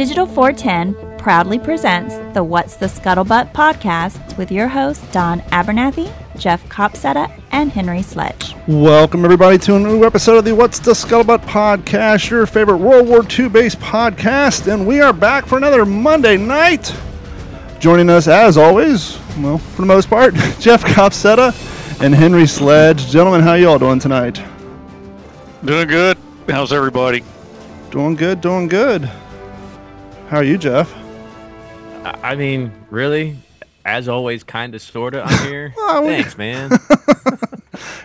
Digital 410 proudly presents the What's the Scuttlebutt podcast with your hosts Don Abernathy, Jeff Copsetta, and Henry Sledge. Welcome, everybody, to a new episode of the What's the Scuttlebutt podcast, your favorite World War II based podcast. And we are back for another Monday night. Joining us, as always, well, for the most part, Jeff Copsetta and Henry Sledge. Gentlemen, how you all doing tonight? Doing good. How's everybody? Doing good, doing good. How are you, Jeff? I mean, really, as always, kind of, sort of. I'm here. Oh, Thanks, man.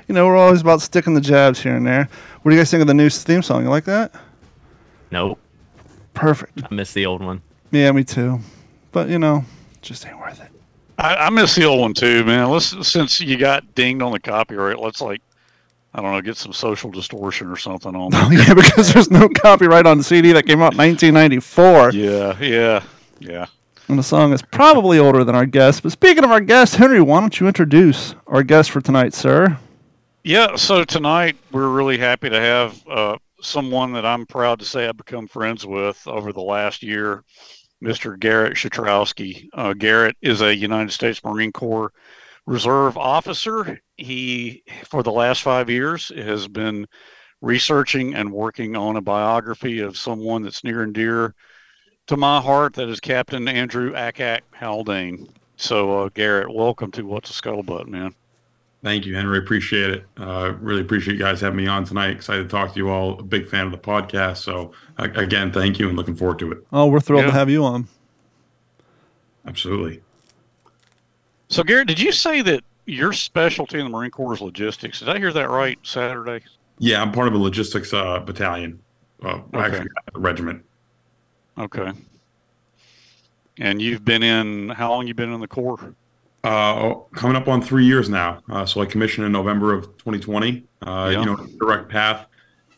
You know, we're always about sticking the jabs here and there. What do you guys think of the new theme song? You like that? nope, Perfect. I miss the old one. Yeah, me too. But, you know, just ain't worth it. I, I miss the old one too, man. Let's since you got dinged on the copyright, let's like I don't know, get some social distortion or something on. Oh, yeah, because there's no copyright on the CD that came out in 1994. yeah, yeah, yeah. And the song is probably older than our guest. But speaking of our guest, Henry, why don't you introduce our guest for tonight, sir? Yeah, so tonight we're really happy to have uh, someone that I'm proud to say I've become friends with over the last year, Mr. Garrett Shatrowski. Uh, Garrett is a United States Marine Corps Reserve officer. He, for the last five years, has been researching and working on a biography of someone that's near and dear to my heart. That is Captain Andrew Ack-Ack Haldane. So, uh, Garrett, welcome to What's a Scuttlebutt, man. Thank you, Henry. Appreciate it. Uh, really appreciate you guys having me on tonight. Excited to talk to you all. A big fan of the podcast. So, uh, again, thank you and looking forward to it. Oh, we're thrilled Yeah. to have you on. Absolutely. So, Garrett, did you say that your specialty in the Marine Corps is logistics? Did I hear that right Saturday? Yeah, I'm part of a logistics uh, battalion, uh, Okay. actually, regiment. Okay. And you've been in, how long you been in the Corps? Uh, coming up on three years now. Uh, so I commissioned in November of 2020. Uh, Yeah. You know, direct path.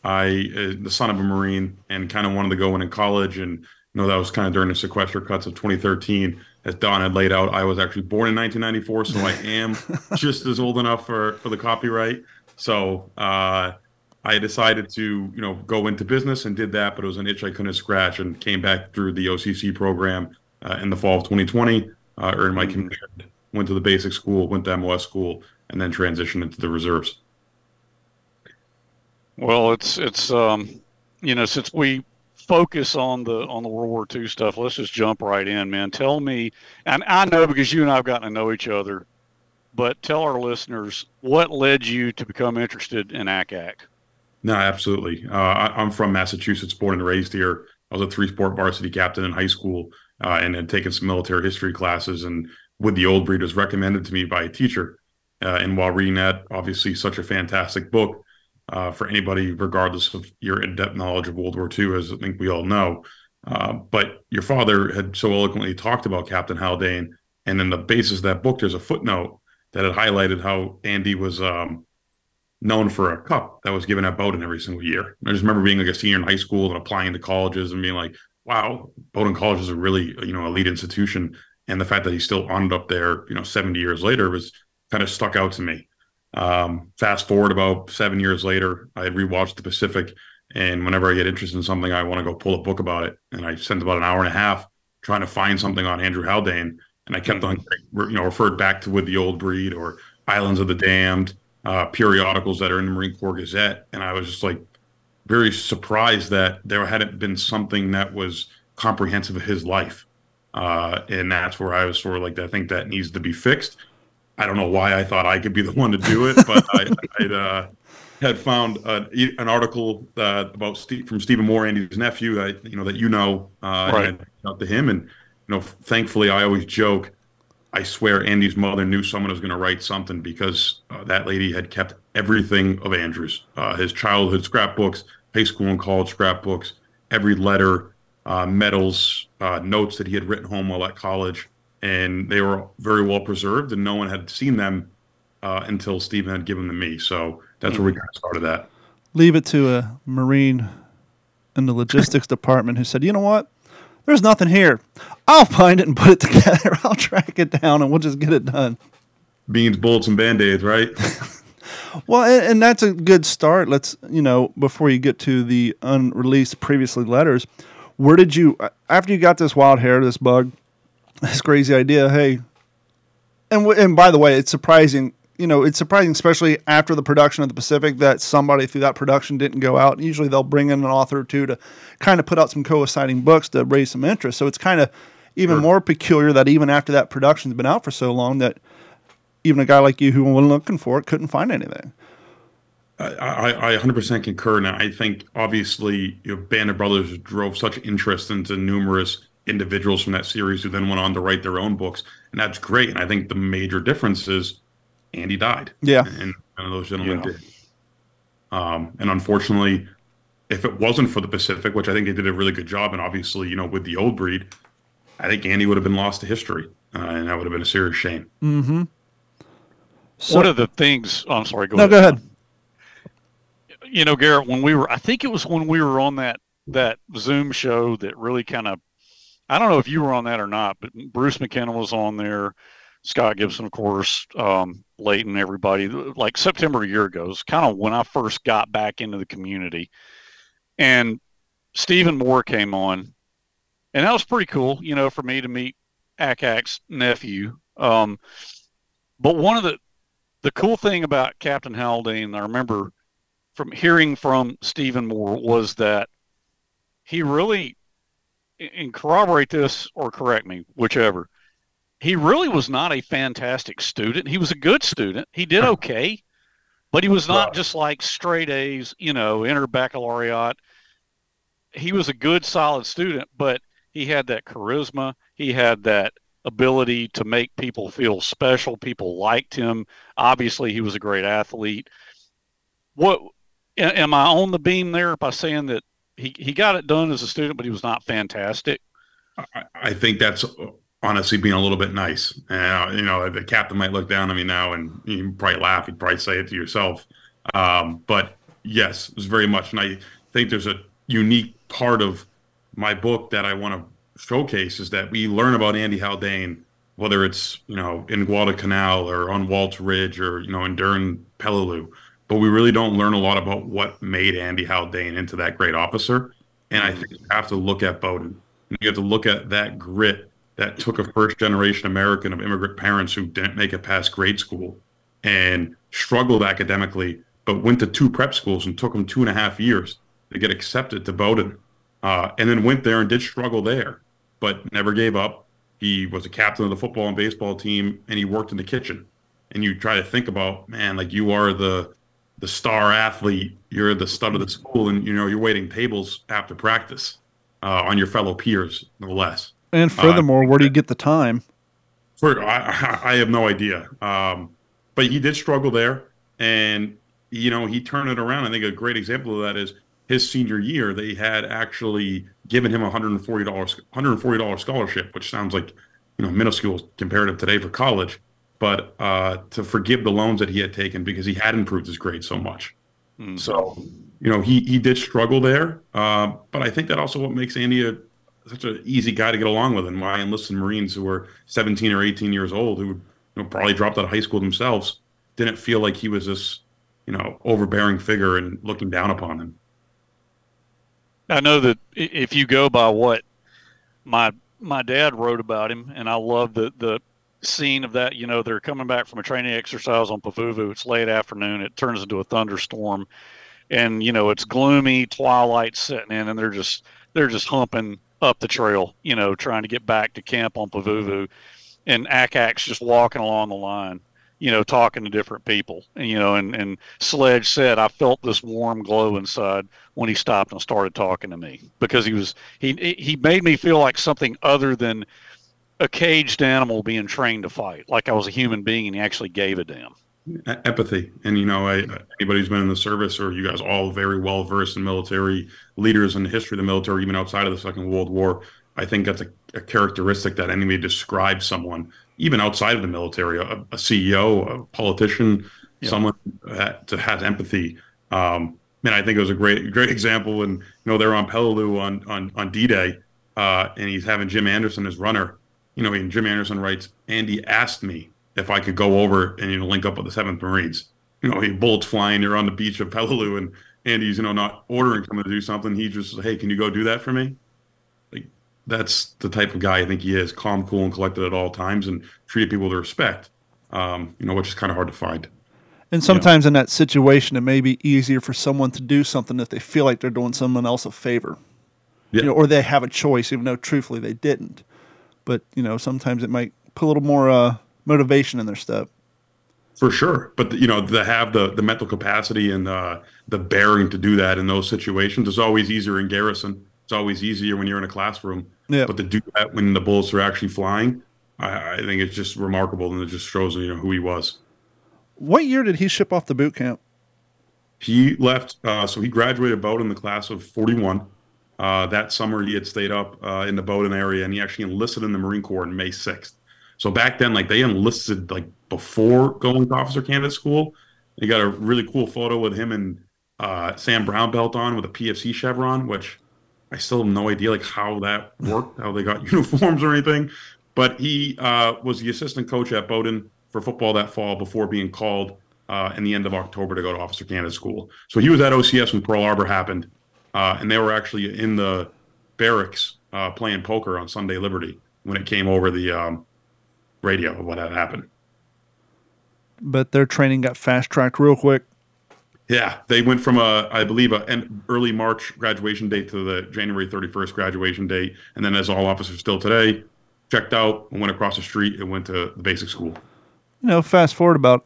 I, uh, the son of a Marine, and kind of wanted to go in in college, and you know that was kind of during the sequester cuts of 2013. As Don had laid out, I was actually born in 1994, so I am just as old enough for for the copyright. So uh, I decided to you know go into business and did that, but it was an itch I couldn't scratch, and came back through the OCC program uh, in the fall of 2020. Uh, earned my commission, went to the basic school, went to MOS school, and then transitioned into the reserves. Well, it's, it's, um, you know, since we focus on the, on the World War II stuff, let's just jump right in, man. Tell me, and I know because you and I have gotten to know each other, but tell our listeners what led you to become interested in Ack-Ack. No, absolutely. Uh, I, I'm from Massachusetts, born and raised here. I was a three-sport varsity captain in high school, uh, and had taken some military history classes. And with the old breed was recommended to me by a teacher. Uh, and while reading that, obviously, such a fantastic book uh, for anybody, regardless of your in-depth knowledge of World War II, as I think we all know. Uh, but your father had so eloquently talked about Captain Haldane, and in the basis of that book, there's a footnote that had highlighted how Andy was. Um, known for a cup that was given at Bowdoin every single year. I just remember being like a senior in high school and applying to colleges and being like, wow, Bowdoin College is a really, you know, elite institution. And the fact that he's still honored up there, you know, 70 years later was kind of stuck out to me. Um, fast forward about seven years later, I had rewatched The Pacific. And whenever I get interested in something, I want to go pull a book about it. And I spent about an hour and a half trying to find something on Andrew Haldane. And I kept on, you know, referred back to with the old breed or Islands of the Damned, uh, periodicals that are in the Marine Corps Gazette, and I was just like very surprised that there hadn't been something that was comprehensive of his life, uh, and that's where I was sort of like, I think that needs to be fixed. I don't know why I thought I could be the one to do it, but I I'd, uh, had found uh, an article uh, about Steve, from Stephen Moore, Andy's nephew, that you know that you know, uh, Right. out to him, and you know, thankfully, I always joke. I swear Andy's mother knew someone was going to write something because uh, that lady had kept everything of Andrew's, uh, his childhood scrapbooks, high school and college scrapbooks, every letter, uh, medals, uh, notes that he had written home while at college, and they were very well preserved, and no one had seen them uh, until Stephen had given them to me. So that's where we kind of started that. Leave it to a Marine in the logistics department who said, you know what? There's nothing here. I'll find it and put it together. I'll track it down and we'll just get it done. Beans, bullets, and band aids, right? Well, and, and that's a good start. Let's, you know, before you get to the unreleased previously letters, Where did you after you got this wild hair, this bug, this crazy idea? Hey, and w- and by the way, it's surprising. You know, it's surprising, especially after the production of the Pacific, that somebody through that production didn't go out. Usually, they'll bring in an author or two to kind of put out some coinciding books to raise some interest. So it's kind of even Sure. more peculiar that even after that production's been out for so long, that even a guy like you who wasn't looking for it couldn't find anything. I, I, I 100% concur. And I think obviously, you know, Band of Brothers drove such interest into numerous individuals from that series who then went on to write their own books. And that's great. And I think the major difference is Andy died. Yeah. And none of those gentlemen Yeah. did. Um, and unfortunately, if it wasn't for the Pacific, which I think they did a really good job, and obviously, you know, with the old breed, I think Andy would have been lost to history. Uh, and that would have been a serious shame. Mm-hmm. So, One of the things, oh, I'm sorry, go no, ahead. go ahead. You know, Garrett, when we were, I think it was when we were on that that Zoom show that really kind of, I don't know if you were on that or not, but Bruce McKenna was on there, Scott Gibson, of course, um, Leighton, everybody, like September a year ago, is kind of when I first got back into the community, and Stephen Moore came on, and that was pretty cool, you know, for me to meet Ack-Ack's nephew. Um, but one of the the cool thing about Captain Haldane, I remember from hearing from Stephen Moore was that he really, and corroborate this or correct me, whichever, he really was not a fantastic student. He was a good student. He did okay, but he was not just like straight A's, you know, inter baccalaureate. He was a good, solid student, but he had that charisma. He had that ability to make people feel special. People liked him. Obviously, he was a great athlete. What am I on the beam there by saying that he, he got it done as a student, but he was not fantastic? I, I think that's honestly being a little bit nice. Uh, you know, the captain might look down on me now and you probably laugh. You'd probably say it to yourself. Um, but yes, it was very much. And I think there's a unique part of my book that I want to showcase is that we learn about Andy Haldane, whether it's, you know, in Guadalcanal or on Walt's Ridge or, you know, in Durham, Peleliu. But we really don't learn a lot about what made Andy Haldane into that great officer. And I think you have to look at Bowdoin. You have to look at that grit that took a first generation American of immigrant parents who didn't make it past grade school and struggled academically, but went to two prep schools and took them two and a half years to get accepted to Bowdoin. Uh, and then went there and did struggle there, but never gave up. He was a captain of the football and baseball team, and he worked in the kitchen. And you try to think about, man, like you are the the star athlete, you're the stud of the school, and you know you're waiting tables after practice uh, on your fellow peers, no less. And furthermore, where do you get the time? For I, I have no idea, um, but he did struggle there, and you know he turned it around. I think a great example of that is his senior year. They had actually given him a hundred and forty dollars, hundred and forty dollars scholarship, which sounds like you know minuscule comparative today for college, but uh, to forgive the loans that he had taken because he had improved his grade so much. Mm. So, you know, he he did struggle there, uh, but I think that also what makes Andy a such an easy guy to get along with, and why enlisted Marines who were 17 or 18 years old, who you know, probably dropped out of high school themselves, didn't feel like he was this, you know, overbearing figure and looking down upon them. I know that if you go by what my my dad wrote about him, and I love the the scene of that. You know, they're coming back from a training exercise on Pavuvu. It's late afternoon. It turns into a thunderstorm, and you know it's gloomy. Twilight setting in, and they're just they're just humping up the trail. You know, trying to get back to camp on Pavuvu, and Ack-Ack's just walking along the line. You know, talking to different people, and you know, and and Sledge said, "I felt this warm glow inside." when he stopped and started talking to me because he was he he made me feel like something other than a caged animal being trained to fight like i was a human being and he actually gave a damn. Empathy. And you know I, anybody who's been in the service or you guys all very well versed in military leaders in the history of the military even outside of the second world war i think that's a, a characteristic that anybody describes someone even outside of the military a, a ceo a politician Yeah. someone that, has empathy. Um, and i think it was a great great example. And you know they're on peleliu on on, on d-day uh, and he's having jim anderson as runner you know and jim anderson writes andy asked me if I could go over and you know link up with the Seventh Marines. You know, he bullets flying. You're on the beach of Peleliu, and Andy's you know not ordering someone to do something. He just says, hey, can you go do that for me? Like that's the type of guy I think he is: calm, cool, and collected at all times, and treated people with respect. Um, you know, which is kind of hard to find. And sometimes in that situation, it may be easier for someone to do something if they feel like they're doing someone else a favor, Yeah. you know, or they have a choice, even though truthfully they didn't. But you know, sometimes it might put a little more uh, motivation in their step. For sure, but you know, to have the the mental capacity and uh, the bearing to do that in those situations is always easier in garrison. It's always easier when you're in a classroom. Yeah. But to do that when the bullets are actually flying, I, I think it's just remarkable, and it just shows you know who he was. What year did he ship off the boot camp? He left, uh, so he graduated about in the class of 41. Uh, that summer, he had stayed up uh, in the Bowdoin area, and he actually enlisted in the Marine Corps on May 6th. So back then, like they enlisted like before going to officer candidate school. You got a really cool photo with him and uh, Sam Browne belt on with a PFC chevron, which I still have no idea like how that worked, how they got uniforms or anything. But he uh, was the assistant coach at Bowdoin for football that fall before being called uh, in the end of October to go to officer candidate school. So he was at OCS when Pearl Harbor happened, uh, and they were actually in the barracks uh, playing poker on Sunday Liberty when it came over the um, radio of what had happened. But their training got fast tracked real quick. Yeah, they went from a, I believe, a an early March graduation date to the January 31st graduation date, and then as all officers still today, checked out and went across the street and went to the basic school. You know, fast forward about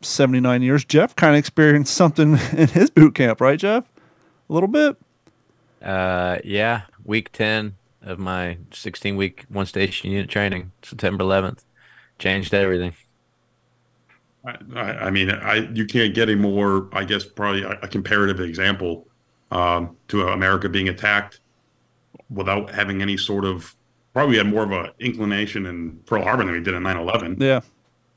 79 years, Jeff kind of experienced something in his boot camp, right, Jeff? A little bit. Uh, yeah, week 10 of my 16 week one station unit training, September 11th. Changed everything. I, I, I mean, I you can't get a more, I guess, probably a, a comparative example um, to America being attacked without having any sort of. Probably had more of an inclination in Pearl Harbor than we did in 9/11. Yeah.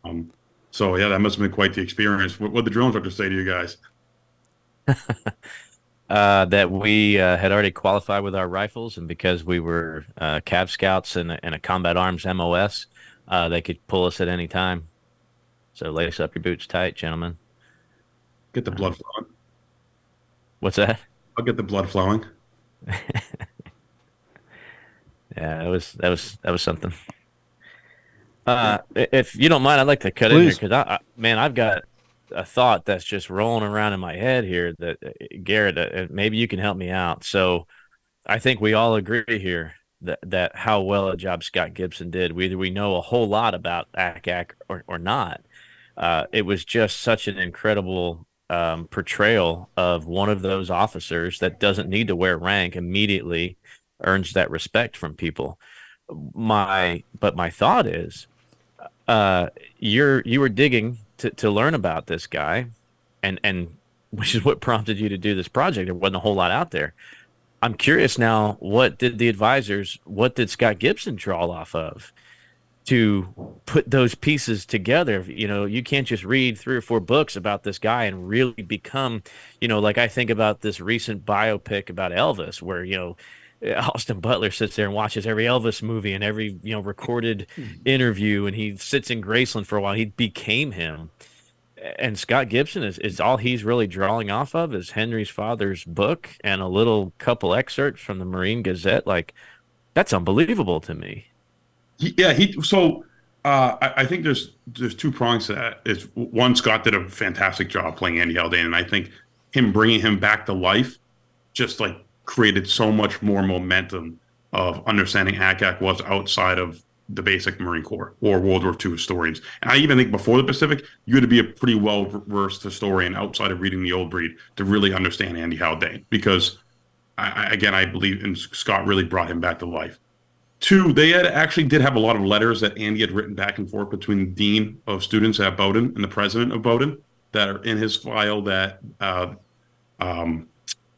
Um, so yeah, that must have been quite the experience. What what the drill instructor say to you guys? Uh, that we uh, had already qualified with our rifles, and because we were uh, Cav Scouts and, a- and a Combat Arms MOS, uh, they could pull us at any time. So lace up your boots tight, gentlemen. Get the blood flowing. What's that? I'll get the blood flowing. Yeah, that was that was that was something. Uh, if you don't mind, I'd like to cut in here because I, I, man, I've got a thought that's just rolling around in my head here. That uh, Garrett, uh, maybe you can help me out. So, I think we all agree here that that how well a job Scott Gibson did. Whether we know a whole lot about Ack-Ack or or not, uh, it was just such an incredible um, portrayal of one of those officers that doesn't need to wear rank immediately earns that respect from people. My but my thought is, uh, you're you were digging to, to learn about this guy, and and which is what prompted you to do this project. There wasn't a whole lot out there. I'm curious now. What did the advisors? What did Scott Gibson draw off of? to put those pieces together. You know, you can't just read three or four books about this guy and really become, you know, like I think about this recent biopic about Elvis, where, you know, Austin Butler sits there and watches every Elvis movie and every, you know, recorded interview, and he sits in Graceland for a while. He became him. And Scott Gibson is, is all he's really drawing off of is Henry's father's book and a little couple excerpts from the Marine Gazette. Like, that's unbelievable to me. He, yeah, he. So uh, I, I think there's there's two prongs to that. It's one, Scott did a fantastic job playing Andy Haldane, and I think him bringing him back to life just like created so much more momentum of understanding Ack-Ack was outside of the basic Marine Corps or World War II historians. And I even think before the Pacific, you had to be a pretty well versed historian outside of reading the Old Breed to really understand Andy Haldane because. I, again, I believe, and Scott really brought him back to life. Two, they had actually did have a lot of letters that Andy had written back and forth between the dean of students at Bowdoin and the president of Bowdoin that are in his file that uh, um,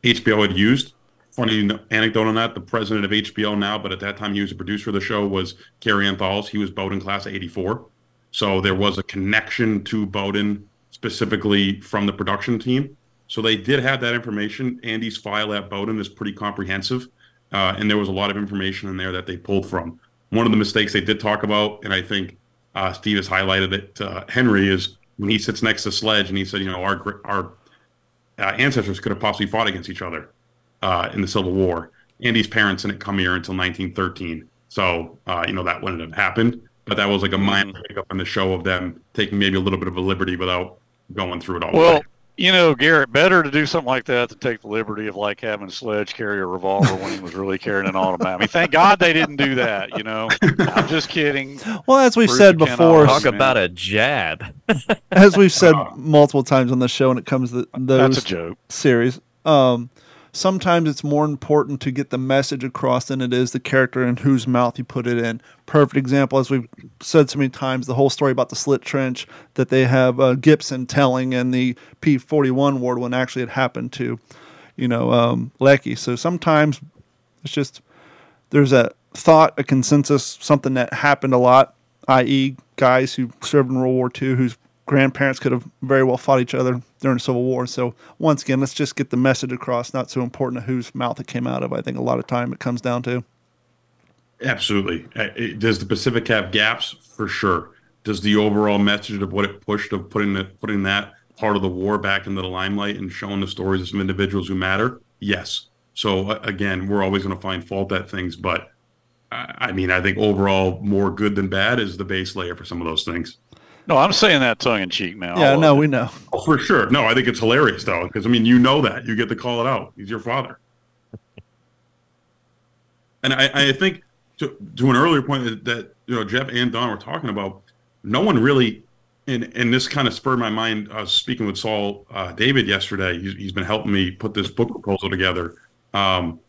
HBO had used. Funny anecdote on that: the president of HBO now, but at that time he was a producer of the show, was Kary Antholis. He was Bowdoin class of '84, so there was a connection to Bowdoin specifically from the production team. So they did have that information. Andy's file at Bowdoin is pretty comprehensive, uh, and there was a lot of information in there that they pulled from. One of the mistakes they did talk about, and I think uh, Steve has highlighted it, uh, Henry, is when he sits next to Sledge and he said, you know, our our uh, ancestors could have possibly fought against each other uh, in the Civil War. Andy's parents didn't come here until 1913, so uh, you know that wouldn't have happened. But that was like a minor hiccup in the show of them taking maybe a little bit of a liberty without going through it all. Well, way. you know, Garrett, better to do something like that than take the liberty of like having Sledge carry a revolver when he was really carrying an automatic. I mean, thank God they didn't do that. You know, I'm just kidding. Well, as we've Bruce said before, Talk Talk man. about a jab. as we've said Uh, multiple times on the show when it comes to That's those a joke. series, um, sometimes it's more important to get the message across than it is the character in whose mouth you put it in. Perfect example, as we've said so many times, the whole story about the slit trench that they have uh, Gibson telling in the P41 ward when actually it happened to, you know, um, Leckie. So sometimes it's just there's a thought, a consensus, something that happened a lot, i.e., guys who served in World War II whose grandparents could have very well fought each other during the Civil War. So once again, let's just get the message across. Not so important whose mouth it came out of. I think a lot of time it comes down to. Absolutely. Uh, Does the Pacific have gaps? For sure. Does the overall message of what it pushed of putting it, putting that part of the war back into the limelight and showing the stories of some individuals who matter? Yes. So uh, again, we're always going to find fault at things, but I I mean, I think overall, more good than bad is the base layer for some of those things. No, I'm saying that tongue in cheek now. yeah, All no, of we know. Oh, for sure. No, I think it's hilarious though, because I mean, you know that you get to call it out. He's your father, and I, I think to to an earlier point that, that you know Jeff and Don were talking about, no one really, and and this kind of spurred my mind. I was speaking with Saul uh, David yesterday. He's, he's been helping me put this book proposal together. Um,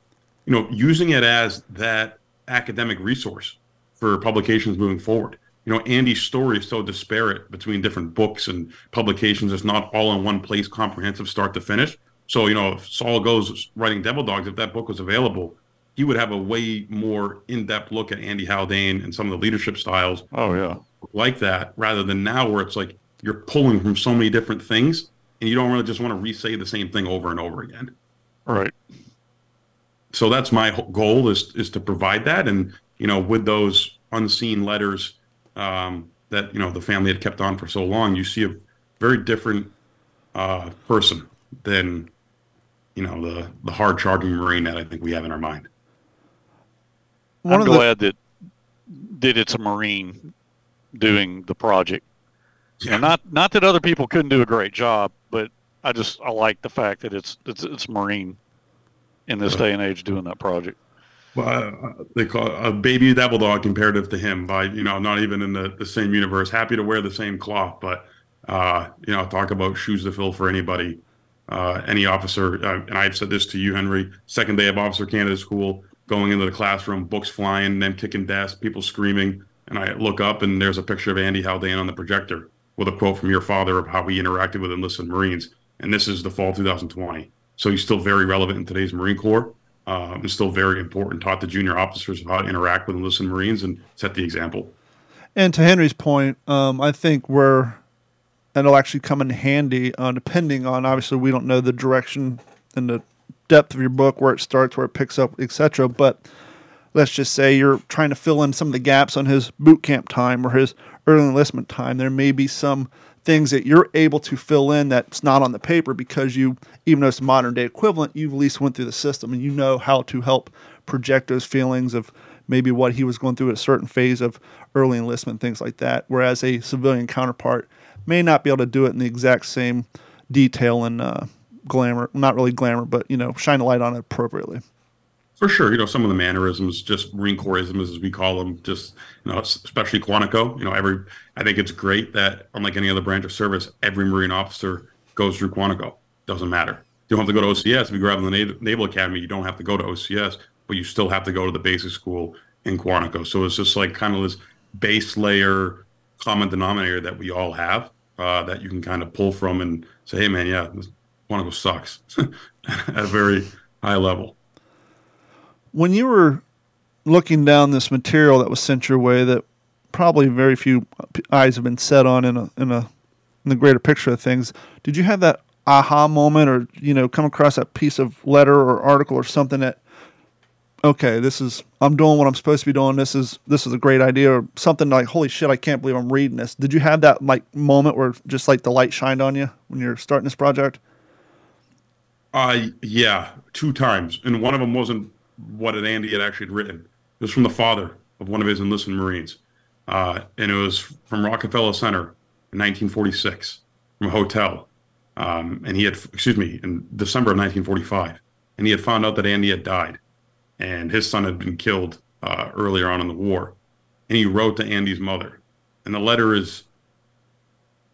you know, using it as that academic resource for publications moving forward you know andy's story is so disparate between different books and publications it's not all in one place comprehensive start to finish so you know if saul goes writing devil dogs if that book was available he would have a way more in-depth look at andy haldane and some of the leadership styles Oh yeah. like that rather than now where it's like you're pulling from so many different things and you don't really just want to re-say the same thing over and over again Right. so that's my goal is is to provide that and you know with those unseen letters um, that you know the family had kept on for so long you see a very different uh, person than you know the the hard charging marine that i think we have in our mind One I'm of the glad that that it's a Marine doing the project. Yeah. And not not that other people couldn't do a great job, but I just I like the fact that it's it's it's Marine in this day and age doing that project. Well, uh, they call a baby devil dog comparative to him by you know not even in the, the same universe. Happy to wear the same cloth but uh, you know talk about shoes to fill for anybody uh, any officer. Uh, and i've said this to you henry. Second day of officer candidate school going into the classroom books flying them kicking desks people screaming. And i look up and there's a picture of andy haldane on the projector with a quote from your father of how he interacted with enlisted marines. And this is the fall 2020 so he's still very relevant in today's marine corps um, and still very important. Taught the junior officers how to interact with enlisted Marines and set the example. And to Henry's point, um, I think where and it'll actually come in handy, uh, depending on obviously we don't know the direction and the depth of your book, where it starts, where it picks up, etc. But let's just say you're trying to fill in some of the gaps on his boot camp time or his early enlistment time. There may be some things that you're able to fill in that's not on the paper because you, even though it's a modern day equivalent, you've at least went through the system and you know how to help project those feelings of maybe what he was going through at a certain phase of early enlistment, things like that. Whereas a civilian counterpart may not be able to do it in the exact same detail and uh, glamour, not really glamour, but you know, shine a light on it appropriately. For sure, you know some of the mannerisms, just Marine Corpsisms as we call them, just you know, especially Quantico. You know, every I think it's great that unlike any other branch of service, every Marine officer goes through Quantico. Doesn't matter. You don't have to go to OCS. If you grab the Naval, Academy, you don't have to go to OCS, but you still have to go to the basic school in Quantico. So it's just like kind of this base layer common denominator that we all have uh, that you can kind of pull from and say, hey man, yeah, Quantico sucks at a very high level. When you were looking down this material that was sent your way that probably very few eyes have been set on in a in a in the greater picture of things did you have that aha moment or you know come across that piece of letter or article or something that okay this is i'm doing what i'm supposed to be doing. This is this is a great idea or something like holy shit i can't believe i'm reading this. Did you have that like moment where just like the light shined on you when you're starting this project? Uh, yeah, two times, and one of them wasn't what had Andy had actually written. It was from the father of one of his enlisted Marines, uh, and it was from Rockefeller Center in 1946 from a hotel. Um, and he had, excuse me, in December of 1945, and he had found out that Andy had died, and his son had been killed uh, earlier on in the war. And he wrote to Andy's mother, and the letter is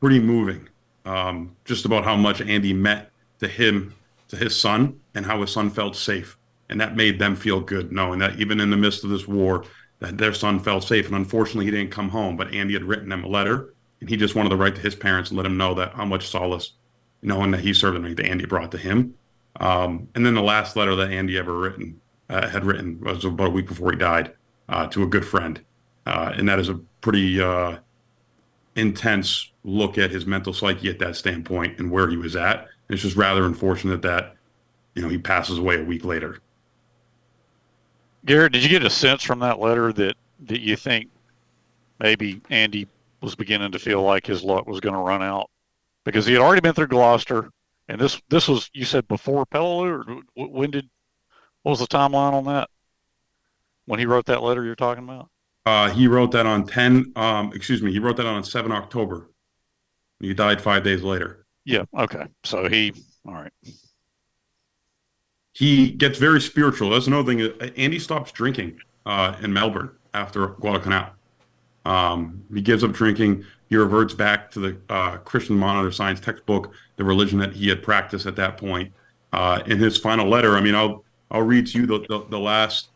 pretty moving, um, just about how much Andy meant to him, to his son, and how his son felt safe, and that made them feel good, knowing that even in the midst of this war, that their son felt safe. And unfortunately, he didn't come home, but Andy had written them a letter, and he just wanted to write to his parents and let them know that how much solace knowing that he served and that Andy brought to him. Um, and then the last letter that Andy ever written uh, had written was about a week before he died uh, to a good friend, uh, and that is a pretty uh, intense look at his mental psyche at that standpoint and where he was at. And it's just rather unfortunate that you know he passes away a week later. Garrett, did you get a sense from that letter that that you think maybe Andy was beginning to feel like his luck was going to run out? because he had already been through Gloucester, and this this was you said before Peleliu, or when did what was the timeline on that? When he wrote that letter you're talking about? Uh, he wrote that on ten. Um, excuse me, he wrote that on seven October. He died five days later. Yeah. Okay. So he. All right. He gets very spiritual. That's another thing. Andy stops drinking uh, in Melbourne after Guadalcanal. Um, he gives up drinking he reverts back to the uh, Christian monitor science textbook, the religion that he had practiced at that point. Uh, in his final letter, I mean, I'll I'll read to you the the, the last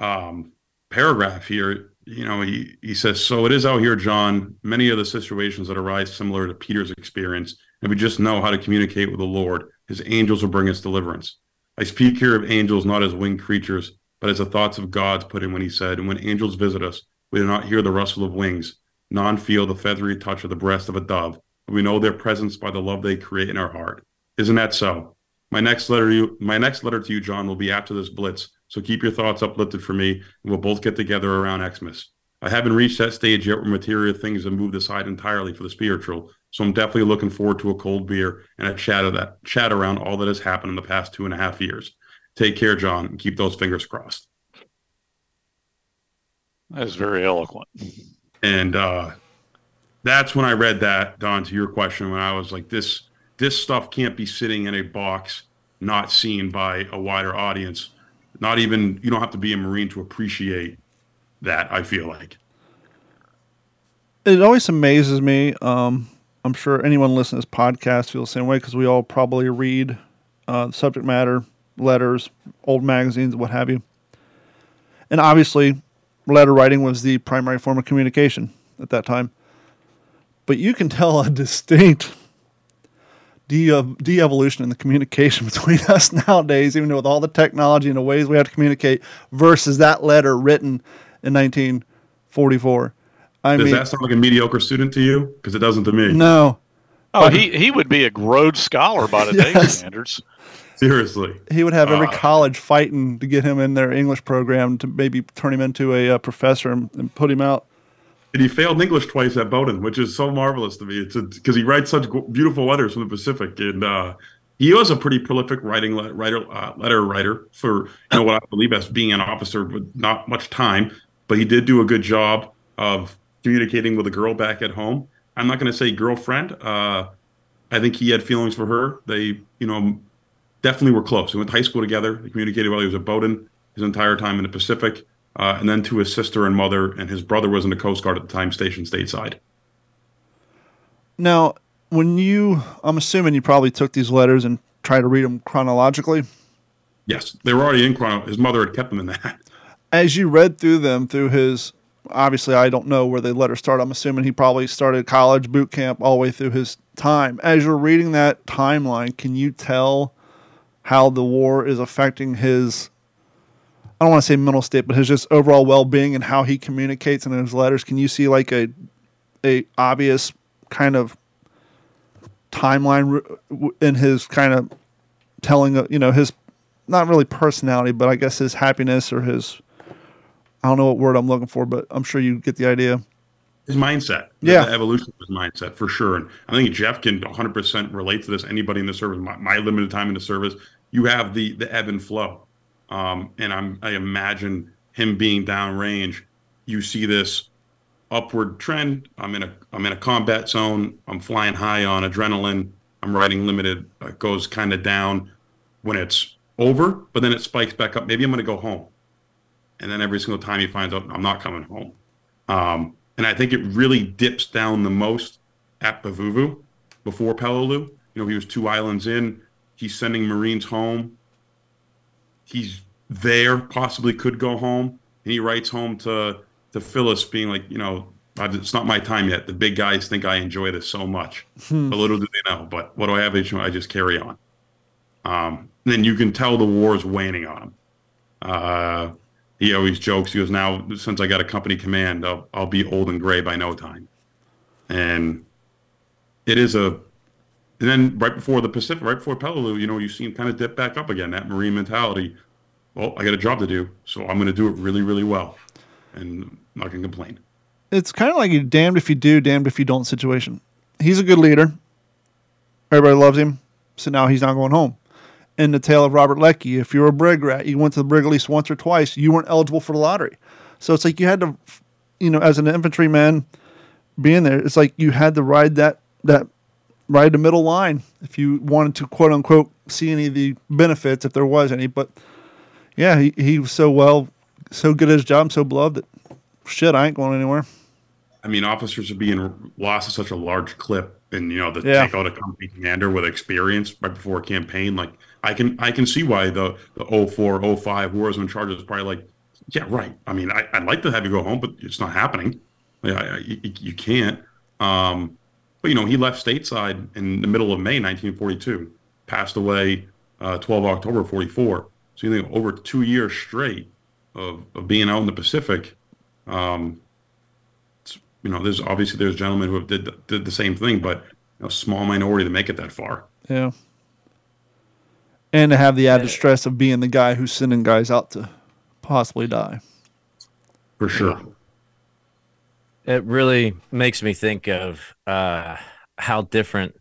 um, paragraph here. You know, he he says, "So it is out here, John. Many of the situations that arise similar to Peter's experience, and we just know how to communicate with the Lord. His angels will bring us deliverance. I speak here of angels not as winged creatures, but as the thoughts of God's put in when He said, "And when angels visit us, we do not hear the rustle of wings." non feel the feathery touch of the breast of a dove. but We know their presence by the love they create in our heart. Isn't that so? My next letter to you, my next letter to you, John, will be after this blitz. So keep your thoughts uplifted for me, and we'll both get together around Xmas. I haven't reached that stage yet where material things have moved aside entirely for the spiritual. So I'm definitely looking forward to a cold beer and a chat of that chat around all that has happened in the past two and a half years. Take care, John, and keep those fingers crossed. That is very eloquent. And uh, that's when I read that, Don, to your question, when I was like, this this stuff can't be sitting in a box, not seen by a wider audience. Not even you don't have to be a Marine to appreciate that. I feel like it always amazes me. Um, I'm sure anyone listening to this podcast feels the same way because we all probably read uh, subject matter, letters, old magazines, what have you. And obviously, letter writing was the primary form of communication at that time. But you can tell a distinct de evolution in the communication between us nowadays, even with all the technology and the ways we have to communicate, versus that letter written in 1944. I Does mean, that sound like a mediocre student to you? Because it doesn't to me. No. Oh, he, he would be a Rhodes Scholar by today's yes. standards. Seriously, he would have every uh, college fighting to get him in their English program to maybe turn him into a, a uh, professor and, and, put him out. And he failed English twice at Bowdoin, which is so marvelous to me. It's because he writes such beautiful letters from the Pacific, and uh, he was a pretty prolific writing le- writer, uh, letter writer for you know what I believe as being an officer with not much time, but he did do a good job of communicating with a girl back at home. I'm not going to say girlfriend. Uh, I think he had feelings for her. They, you know, definitely were close. They went to high school together. They communicated while he was at Bowdoin his entire time in the Pacific, uh, and then to his sister and mother, and his brother was in the Coast Guard at the time, stationed stateside. Now, when you, I'm assuming you probably took these letters and tried to read them chronologically. Yes, they were already in chrono. His mother had kept them in that. As you read through them, through his, obviously, I don't know where the letter started. I'm assuming he probably started college, boot camp, all the way through his time. As you're reading that timeline, can you tell how the war is affecting his I don't want to say mental state, but his just overall well being and how he communicates in his letters. Can you see like a a obvious kind of timeline in his kind of telling uh, you know his not really personality, but I guess his happiness or his I don't know what word I'm looking for, but I'm sure you get the idea. His mindset, yeah, the evolution of his mindset for sure. And I think Jeff can 100% relate to this. Anybody in the service, my, my limited time in the service, you have the the ebb and flow. Um, and I'm I imagine him being downrange. You see this upward trend. I'm in a I'm in a combat zone. I'm flying high on adrenaline. I'm riding limited. It goes kind of down when it's over, but then it spikes back up. Maybe I'm going to go home. And then every single time he finds out I'm not coming home. Um, and I think it really dips down the most at Pavuvu before Peleliu. You know, he was two islands in. He's sending Marines home. He's there, possibly could go home. And he writes home to to Phyllis, being like, you know, it's not my time yet. The big guys think I enjoy this so much. Hmm. But little do they know. But what do I have? I just carry on. Um, then you can tell the war is waning on him. Uh, he always jokes. He goes, "Now since I got a company command, I'll, I'll be old and gray by no time." And it is a. And then right before the Pacific, right before Peleliu, you know, you see him kind of dip back up again. That marine mentality. Well, I got a job to do, so I'm going to do it really, really well, and not going to complain. It's kind of like a damned if you do, damned if you don't situation. He's a good leader. Everybody loves him, so now he's not going home in the tale of Robert Leckie. If you were a brig rat, you went to the brig at least once or twice, you weren't eligible for the lottery. So it's like you had to, you know, as an infantryman being there, it's like you had to ride that, that, ride the middle line if you wanted to quote unquote see any of the benefits, if there was any. But yeah, he, he was so well, so good at his job, so beloved that shit, I ain't going anywhere. I mean, officers are being lost at such a large clip, and you know, the yeah. take out a company commander with experience right before a campaign, like I can I can see why the the 04, 05 wars in charge is probably like, yeah, right. I mean, I, would like to have you go home, but it's not happening. Yeah, you, you, can't. Um, but you know, he left stateside in the middle of May 1942, passed away uh, 12 October 44. So you think over two years straight of, of being out in the Pacific. Um, you know, there's obviously there's gentlemen who have did did the same thing, but a small minority to make it that far. Yeah and to have the added stress of being the guy who's sending guys out to possibly die. For sure. It really makes me think of uh, how different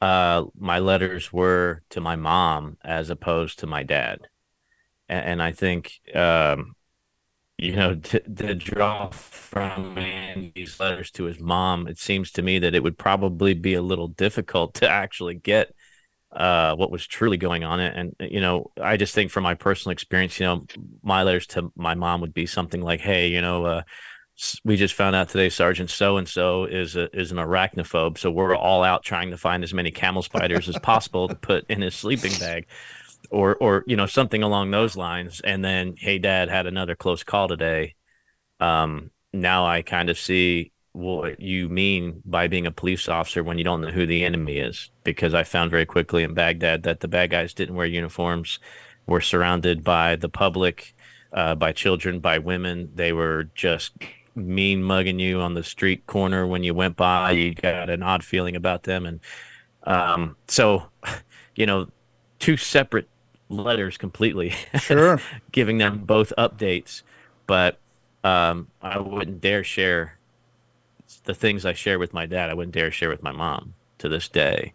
uh, my letters were to my mom as opposed to my dad. And, and I think, um, you know, to, to draw from Andy's letters to his mom, it seems to me that it would probably be a little difficult to actually get uh, what was truly going on. And, you know, I just think from my personal experience, you know, my letters to my mom would be something like, Hey, you know, uh, we just found out today Sergeant so and so is a, is an arachnophobe, so we're all out trying to find as many camel spiders as possible to put in his sleeping bag, or or you know something along those lines. And then, hey, Dad had another close call today. Um, now I kind of see what you mean by being a police officer when you don't know who the enemy is. Because I found very quickly in Baghdad that the bad guys didn't wear uniforms, were surrounded by the public, uh, by children, by women. They were just mean mugging you on the street corner when you went by. You got an odd feeling about them. And um, so, you know, two separate letters completely. Sure. giving them both updates. But um, I wouldn't dare share the things I share with my dad, I wouldn't dare share with my mom to this day.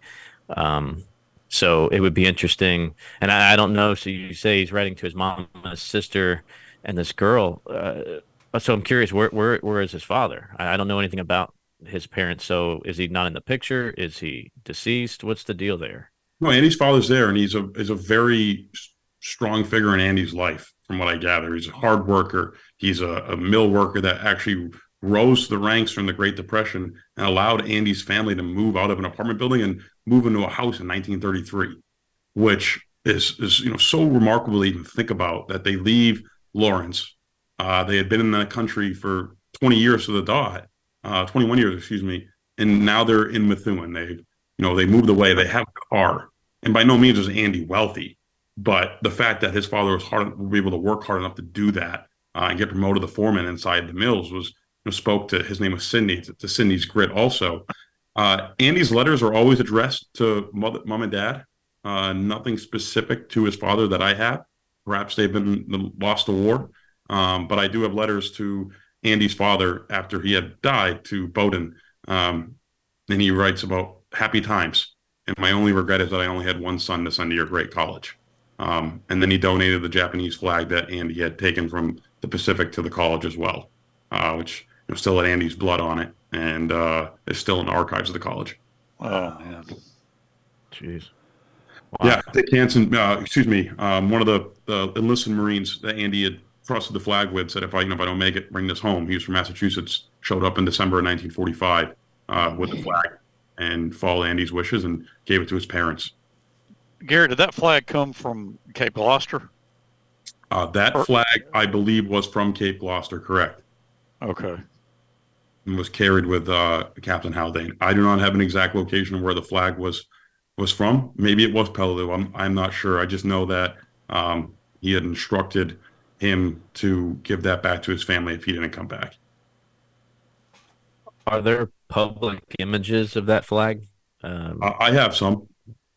Um, so it would be interesting. And I, I, don't know. So you say he's writing to his mom, his sister, and this girl. Uh, so I'm curious, where where where is his father? I, I don't know anything about his parents. So is he not in the picture? Is he deceased? What's the deal there? No, Andy's father's there, and he's a is a very strong figure in Andy's life, from what I gather. He's a hard worker. He's a, a mill worker that actually rose to the ranks during the Great Depression and allowed Andy's family to move out of an apartment building and move into a house in 1933, which is is you know so remarkable to even think about that they leave Lawrence. Uh, they had been in the country for 20 years to the dot, uh, 21 years, excuse me, and now they're in Methuen. They you know they moved away. They have a car, and by no means is Andy wealthy, but the fact that his father was hard, able to work hard enough to do that uh, and get promoted to foreman inside the mills was spoke to his name was Sydney to, to Sydney's grit also. Uh, Andy's letters are always addressed to mother, mom and dad. Uh, nothing specific to his father that I have. Perhaps they've been lost to war, um, but I do have letters to Andy's father after he had died to Bowdoin, um, and he writes about happy times. And my only regret is that I only had one son to send to your great college. Um, and then he donated the Japanese flag that Andy had taken from the Pacific to the college as well, uh, which you know, still had Andy's blood on it and uh, is still in the archives of the college. Oh man, jeez. Wow. Yeah, Dick Hansen, uh, excuse me, um, one of the, the enlisted Marines that Andy had trusted the flag with said, if I, you know, if I don't make it, bring this home. He was from Massachusetts, showed up in December of 1945 uh, with the flag and followed Andy's wishes and gave it to his parents. Gary, did that flag come from Cape Gloucester? Uh, that or- flag, I believe, was from Cape Gloucester, correct. Okay. And was carried with uh, Captain Haldane. I do not have an exact location of where the flag was was from. Maybe it was Peleliu. I'm I'm not sure. I just know that um, he had instructed him to give that back to his family if he didn't come back. Are there public images of that flag? Um, I have some.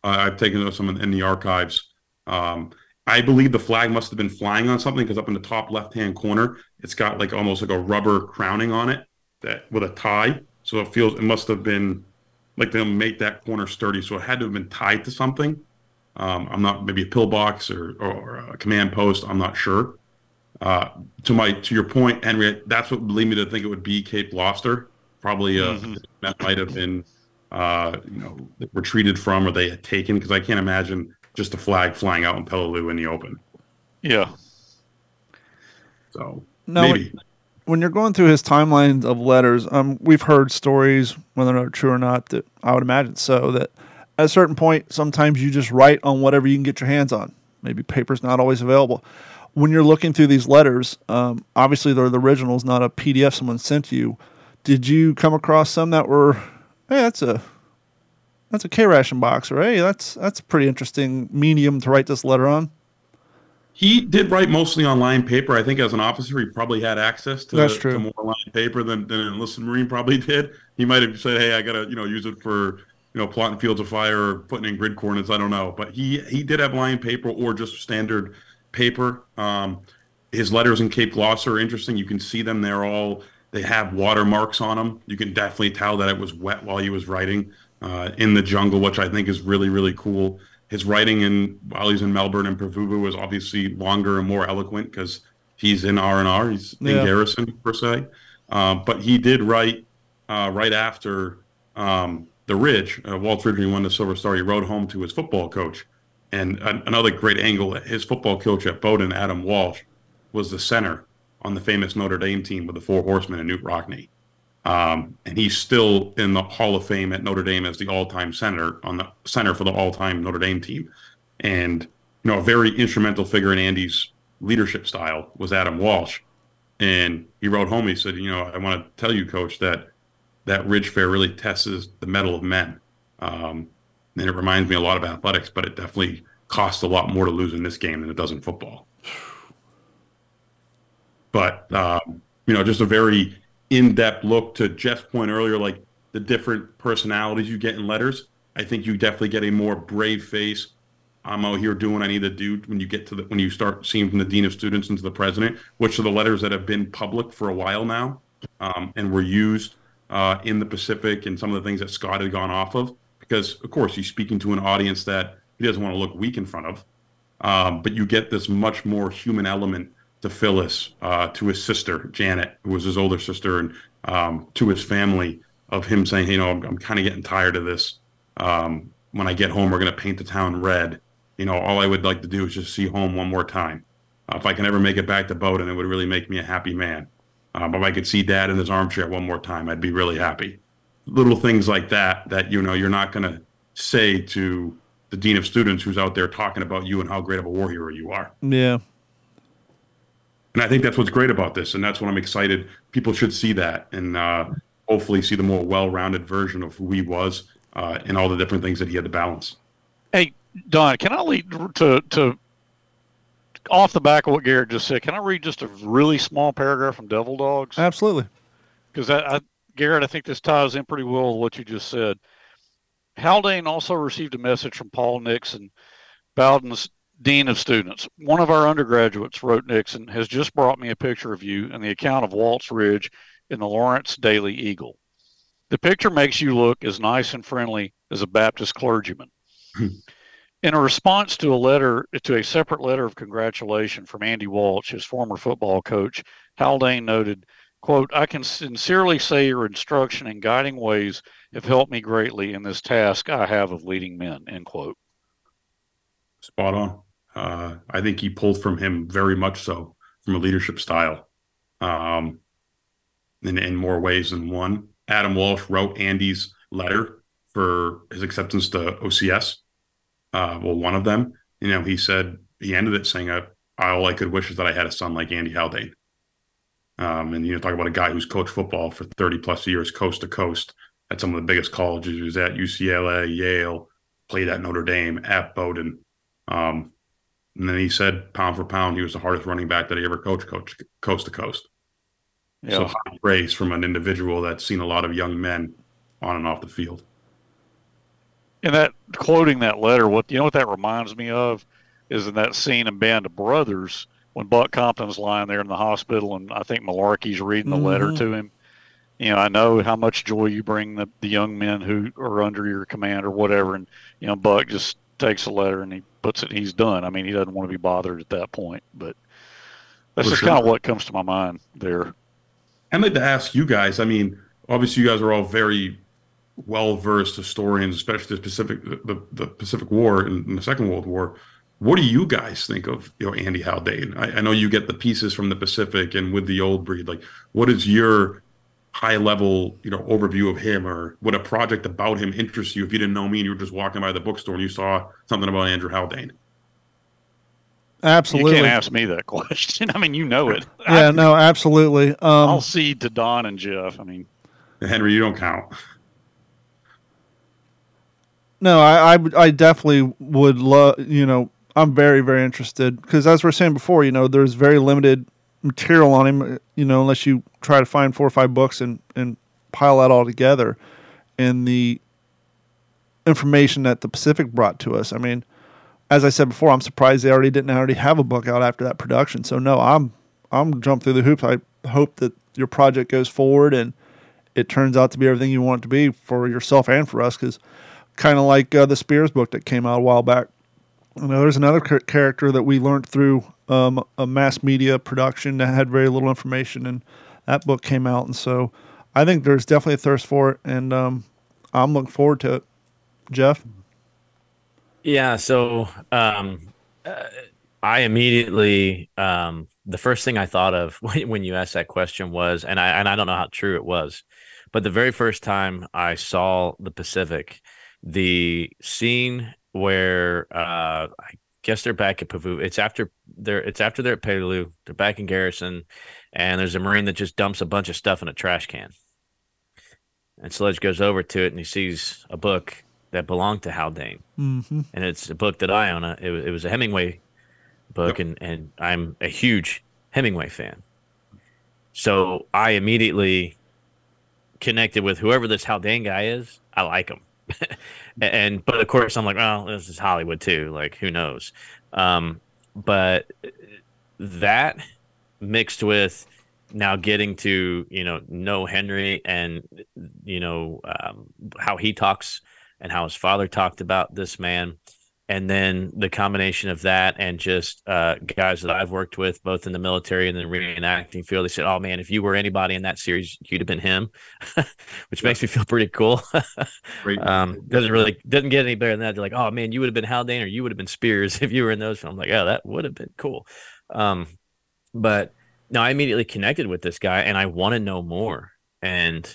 I've taken some in, in the archives. Um, I believe the flag must have been flying on something because up in the top left-hand corner, it's got like almost like a rubber crowning on it that with a tie. So it feels it must have been like they'll make that corner sturdy. So it had to have been tied to something. Um, I'm not maybe a pillbox or, or a command post. I'm not sure. Uh, to my to your point, Henry, that's what led me to think it would be Cape Gloucester. Probably uh, mm-hmm. that might have been uh, you know retreated from or they had taken because I can't imagine just a flag flying out in Peleliu in the open. Yeah. So no, maybe when you're going through his timeline of letters, um, we've heard stories, whether they're true or not, that I would imagine so, that at a certain point, sometimes you just write on whatever you can get your hands on. Maybe paper's not always available. When you're looking through these letters, um, obviously they're the originals, not a PDF someone sent you. Did you come across some that were, hey, that's a that's a K ration box, or hey, that's that's a pretty interesting medium to write this letter on? He did write mostly on line paper. I think as an officer, he probably had access to, That's true. to more line paper than, than an enlisted Marine probably did. He might have said, "Hey, I gotta you know use it for you know plotting fields of fire or putting in grid coordinates." I don't know, but he he did have line paper or just standard paper. Um, his letters in Cape Gloucester are interesting. You can see them; they're all they have watermarks on them. You can definitely tell that it was wet while he was writing uh, in the jungle, which I think is really really cool his writing in while he's in Melbourne and Pavuvu was obviously longer and more eloquent because he's in R and R. He's in Garrison per se, uh, but he did write uh, right after um, the Ridge. Uh, Walt Ridge, won the Silver Star, he wrote home to his football coach. And another great angle, his football coach at Bowdoin, Adam Walsh, was the center on the famous Notre Dame team with the Four Horsemen and Knute Rockne. Um, and he's still in the Hall of Fame at Notre Dame as the all-time center on the center for the all-time Notre Dame team. And you know, a very instrumental figure in Andy's leadership style was Adam Walsh. And he wrote home. He said, "You know, I want to tell you, Coach, that that Ridge Fair really tests the mettle of men. Um, and it reminds me a lot of athletics, but it definitely costs a lot more to lose in this game than it does in football. But um, you know, just a very in-depth look to Jeff's point earlier, like the different personalities you get in letters. I think you definitely get a more brave face. I'm out here doing what I need to do when you get to the when you start seeing from the dean of students into the president, which are the letters that have been public for a while now, um, and were used uh, in the Pacific and some of the things that Scott had gone off of. Because of course he's speaking to an audience that he doesn't want to look weak in front of, um, but you get this much more human element to Phyllis, uh, to his sister Janet, who was his older sister, and um, to his family of him saying, hey, you know, I'm, I'm kind of getting tired of this. Um, when I get home, we're going to paint the town red. You know, all I would like to do is just see home one more time. Uh, if I can ever make it back to Bowdoin, it would really make me a happy man. Um, if I could see Dad in his armchair one more time, I'd be really happy. Little things like that that you know you're not going to say to the dean of students who's out there talking about you and how great of a war hero you are. Yeah, and I think that's what's great about this, and that's what I'm excited. People should see that, and uh, hopefully see the more well-rounded version of who he was uh, and all the different things that he had to balance. Hey, Don, can I lead to to off the back of what Garrett just said? Can I read just a really small paragraph from Devil Dogs? Absolutely. Because I, I, Garrett, I think this ties in pretty well with what you just said. Haldane also received a message from Paul Nixon, Bowdoin's dean of students. One of our undergraduates, wrote Nixon, has just brought me a picture of you and the account of Walt's Ridge in the Lawrence Daily Eagle. The picture makes you look as nice and friendly as a Baptist clergyman. Hmm. In a response to a letter, to a separate letter of congratulation from Andy Walsh, his former football coach, Haldane noted, quote, I can sincerely say your instruction and guiding ways have helped me greatly in this task I have of leading men, end quote. Spot on. Uh, I think he pulled from him very much so from a leadership style um, in, in more ways than one. Adam Walsh wrote Andy's letter for his acceptance to OCS uh, well, one of them, you know, he said he ended it saying, uh, "All I could wish is that I had a son like Andy Haldane." Um, and you know, talk about a guy who's coached football for 30 plus years, coast to coast, at some of the biggest colleges. He was at UCLA, Yale, played at Notre Dame, at Bowdoin. Um, and then he said, pound for pound, he was the hardest running back that he ever coached, coach, coast to coast. Yeah. So high praise from an individual that's seen a lot of young men on and off the field. And that quoting that letter, what you know what that reminds me of is in that scene in Band of Brothers when Buck Compton's lying there in the hospital and I think Malarkey's reading the mm-hmm. letter to him. You know, I know how much joy you bring the, the young men who are under your command or whatever. And, you know, Buck just takes a letter and he puts it, he's done. I mean, he doesn't want to be bothered at that point. But that's For just sure. kind of what comes to my mind there. I'd like to ask you guys, I mean, obviously you guys are all very well versed historians, especially the Pacific the, the Pacific War and the Second World War. What do you guys think of you know Andy Haldane? I, I know you get the pieces from the Pacific and with the old breed. Like, what is your high level you know overview of him, or what a project about him interests you? If you didn't know me and you were just walking by the bookstore and you saw something about Andrew Haldane. Absolutely. You can't ask me that question. I mean, you know it. Yeah, I, no, absolutely. Um, I'll cede to Don and Jeff. I mean, Henry, you don't count. No, I, I, I definitely would love, you know, I'm very, very interested because as we are saying before, you know, there's very limited material on him, you know, unless you try to find four or five books and, and pile that all together. And the information that the Pacific brought to us, I mean, as I said before, I'm surprised they already didn't already have a book out after that production. So no, I'm I'm jump through the hoops. I hope that your project goes forward and it turns out to be everything you want it to be for yourself and for us because kind of like uh, the Spears book that came out a while back. You know, there's another character that we learned through um, a mass media production that had very little information, and that book came out. And so I think there's definitely a thirst for it, and um, I'm looking forward to it. Jeff? Yeah, so um, uh, I immediately um, the first thing I thought of when, you asked that question was, and I and I don't know how true it was, but the very first time I saw the Pacific, the scene where uh, I guess they're back at Pavu. It's after they're it's after they're at Peleliu. They're back in Garrison, and there's a Marine that just dumps a bunch of stuff in a trash can. And Sledge goes over to it and he sees a book that belonged to Haldane, mm-hmm. and it's a book that I own. It, it was a Hemingway book, yep. and and I'm a huge Hemingway fan. So I immediately connected with whoever this Haldane guy is. I like him. and but of course I'm like, well, this is Hollywood too. Like who knows? Um, but that mixed with now getting to you know know Henry and you know um, how he talks and how his father talked about this man and then the combination of that and just uh, guys that I've worked with, both in the military and the reenacting field, they said, "Oh man, if you were anybody in that series, you'd have been him," which yeah. makes me feel pretty cool. um, doesn't really doesn't get any better than that. They're like, "Oh man, you would have been Haldane or you would have been Spears if you were in those." I'm like, "Yeah, that would have been cool." Um, but no, I immediately connected with this guy, and I want to know more, and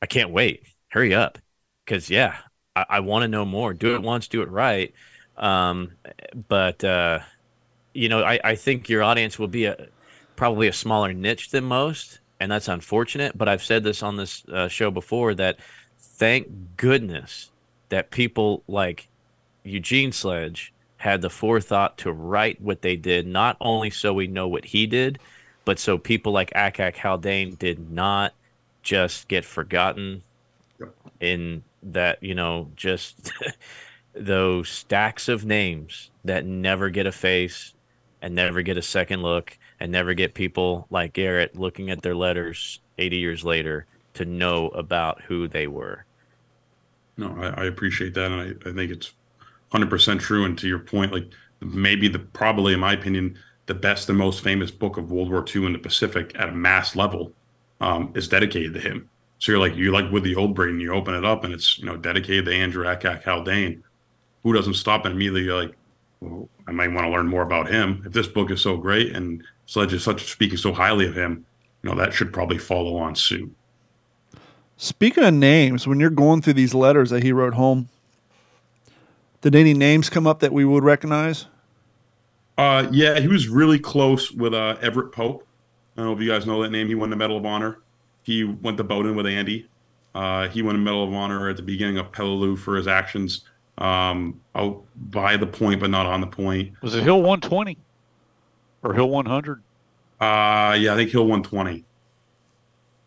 I can't wait. Hurry up, because yeah, I, I want to know more. Do it once, do it right um, but uh, you know, I, I think your audience will be a probably a smaller niche than most, and that's unfortunate. But I've said this on this uh, show before that thank goodness that people like Eugene Sledge had the forethought to write what they did, not only so we know what he did, but so people like Ack-Ack Haldane did not just get forgotten in that, you know, just those stacks of names that never get a face and never get a second look and never get people like Garrett looking at their letters 80 years later to know about who they were. No, I, I appreciate that. And I, I think it's 100% true. And to your point, like maybe the probably, in my opinion, the best and most famous book of World War II in the Pacific at a mass level um, is dedicated to him. So you're like, you like with the old breed, you open it up and it's, you know, dedicated to Andrew Ack-Ack Haldane. Who doesn't stop and immediately like, well, I might want to learn more about him. If this book is so great and Sledge is such speaking so highly of him, you know, that should probably follow on suit. Speaking of names, when you're going through these letters that he wrote home, did any names come up that we would recognize? Uh, yeah, he was really close with uh, Everett Pope. I don't know if you guys know that name. He won the Medal of Honor. He went to Bowdoin with Andy. Uh, he won a Medal of Honor at the beginning of Peleliu for his actions um, out by the point, but not on the point. Was it Hill 120 or Hill 100? Uh, yeah, I think Hill 120.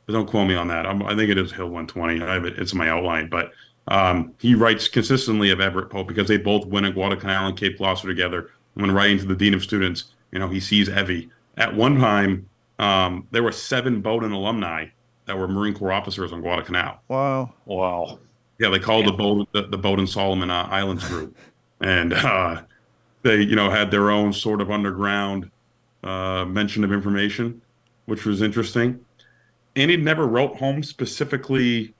But don't quote me on that. I'm, i think it is Hill 120. I have it, it's in my outline, but um, he writes consistently of Everett Pope because they both win at Guadalcanal and Cape Gloucester together. When writing to the dean of students, you know, he sees Evie. At one time, um, there were seven Bowdoin alumni that were Marine Corps officers on Guadalcanal. Wow. Wow. Yeah, they called the Bowdoin the, the Bowdoin Solomon uh, Islands group, and uh, they you know had their own sort of underground uh, mention of information, which was interesting. And he never wrote home specifically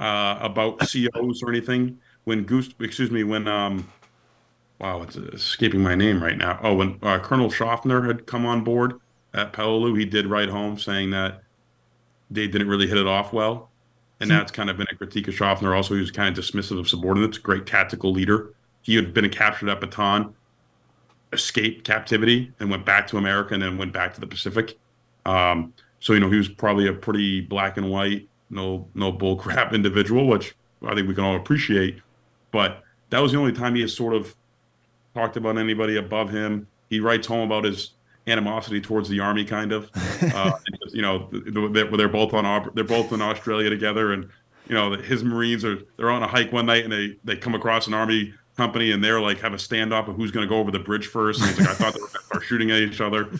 uh, about COs or anything. When Goose, excuse me, when um, wow, it's escaping my name right now. Oh, when uh, Colonel Shofner had come on board at Peleliu, he did write home saying that they didn't really hit it off well and that's kind of been a critique of Shofner. Also, he was kind of dismissive of subordinates. Great tactical leader. He had been captured at Bataan, escaped captivity, and went back to America, and then went back to the Pacific. Um, so you know, he was probably a pretty black and white, no no bull crap individual, which I think we can all appreciate. But that was the only time he has sort of talked about anybody above him. He writes home about his animosity towards the army, kind of. Uh, you know, they're, they're both on they're both in Australia together, and you know, his Marines are they're on a hike one night and they they come across an army company and they're like have a standoff of who's going to go over the bridge first. And he's like, I thought they were, shooting at each other.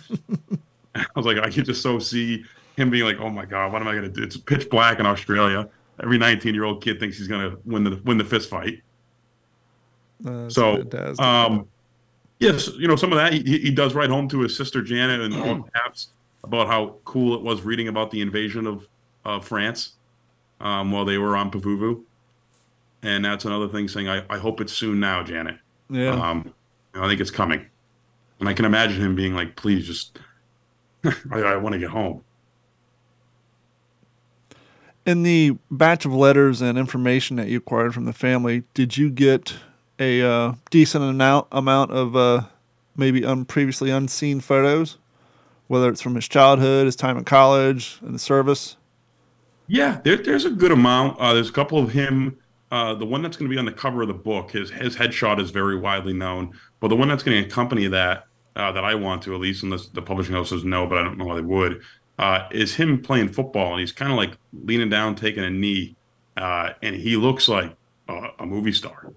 I was like, I could just so see him being like, oh my god, what am I going to do? It's pitch black in Australia. Every 19 year old kid thinks he's going to win the win the fist fight. Uh, so, um, yes, you know, some of that he, he does write home to his sister Janet and all caps about how cool it was reading about the invasion of, of France um, while they were on Pavuvu. And that's another thing saying, I, I hope it's soon now, Janet. Yeah. Um, I think it's coming. And I can imagine him being like, please just, I, I want to get home. In the batch of letters and information that you acquired from the family, did you get a uh, decent amount amount of uh, maybe un- previously unseen photos, whether it's from his childhood, his time in college, and the service. Yeah, there, there's a good amount. Uh, there's a couple of him. Uh, the one that's going to be on the cover of the book, his his headshot is very widely known. But the one that's going to accompany that, uh, that I want to at least, unless the publishing house says no, but I don't know why they would, uh, is him playing football, and he's kind of like leaning down, taking a knee, and he looks like a movie star.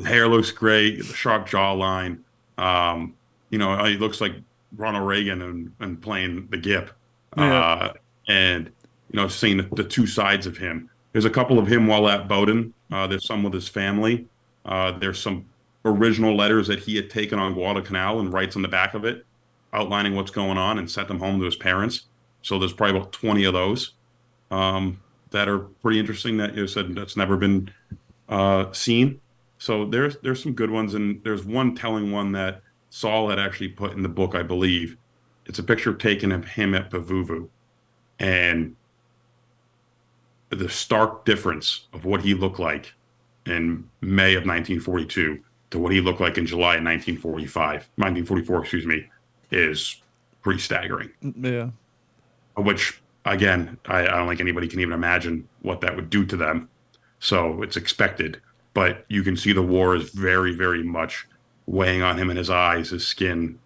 His hair looks great, the sharp jawline. Um, you know, he looks like Ronald Reagan and, and playing the Gip. Yeah. Uh, and, you know, seeing the, the, two sides of him. There's a couple of him while at Bowdoin. Uh, there's some with his family. Uh, there's some original letters that he had taken on Guadalcanal and writes on the back of it, outlining what's going on and sent them home to his parents. So there's probably about 20 of those um, that are pretty interesting that you said that's never been uh, seen. So there's there's some good ones, and there's one telling one that Saul had actually put in the book, I believe. It's a picture taken of him at Pavuvu, and the stark difference of what he looked like in May of 1942 to what he looked like in July of 1945, 1944, excuse me, is pretty staggering. Mm, yeah. Which, again, I, I don't think anybody can even imagine what that would do to them. So it's expected but you can see the war is very, very much weighing on him in his eyes, his skin,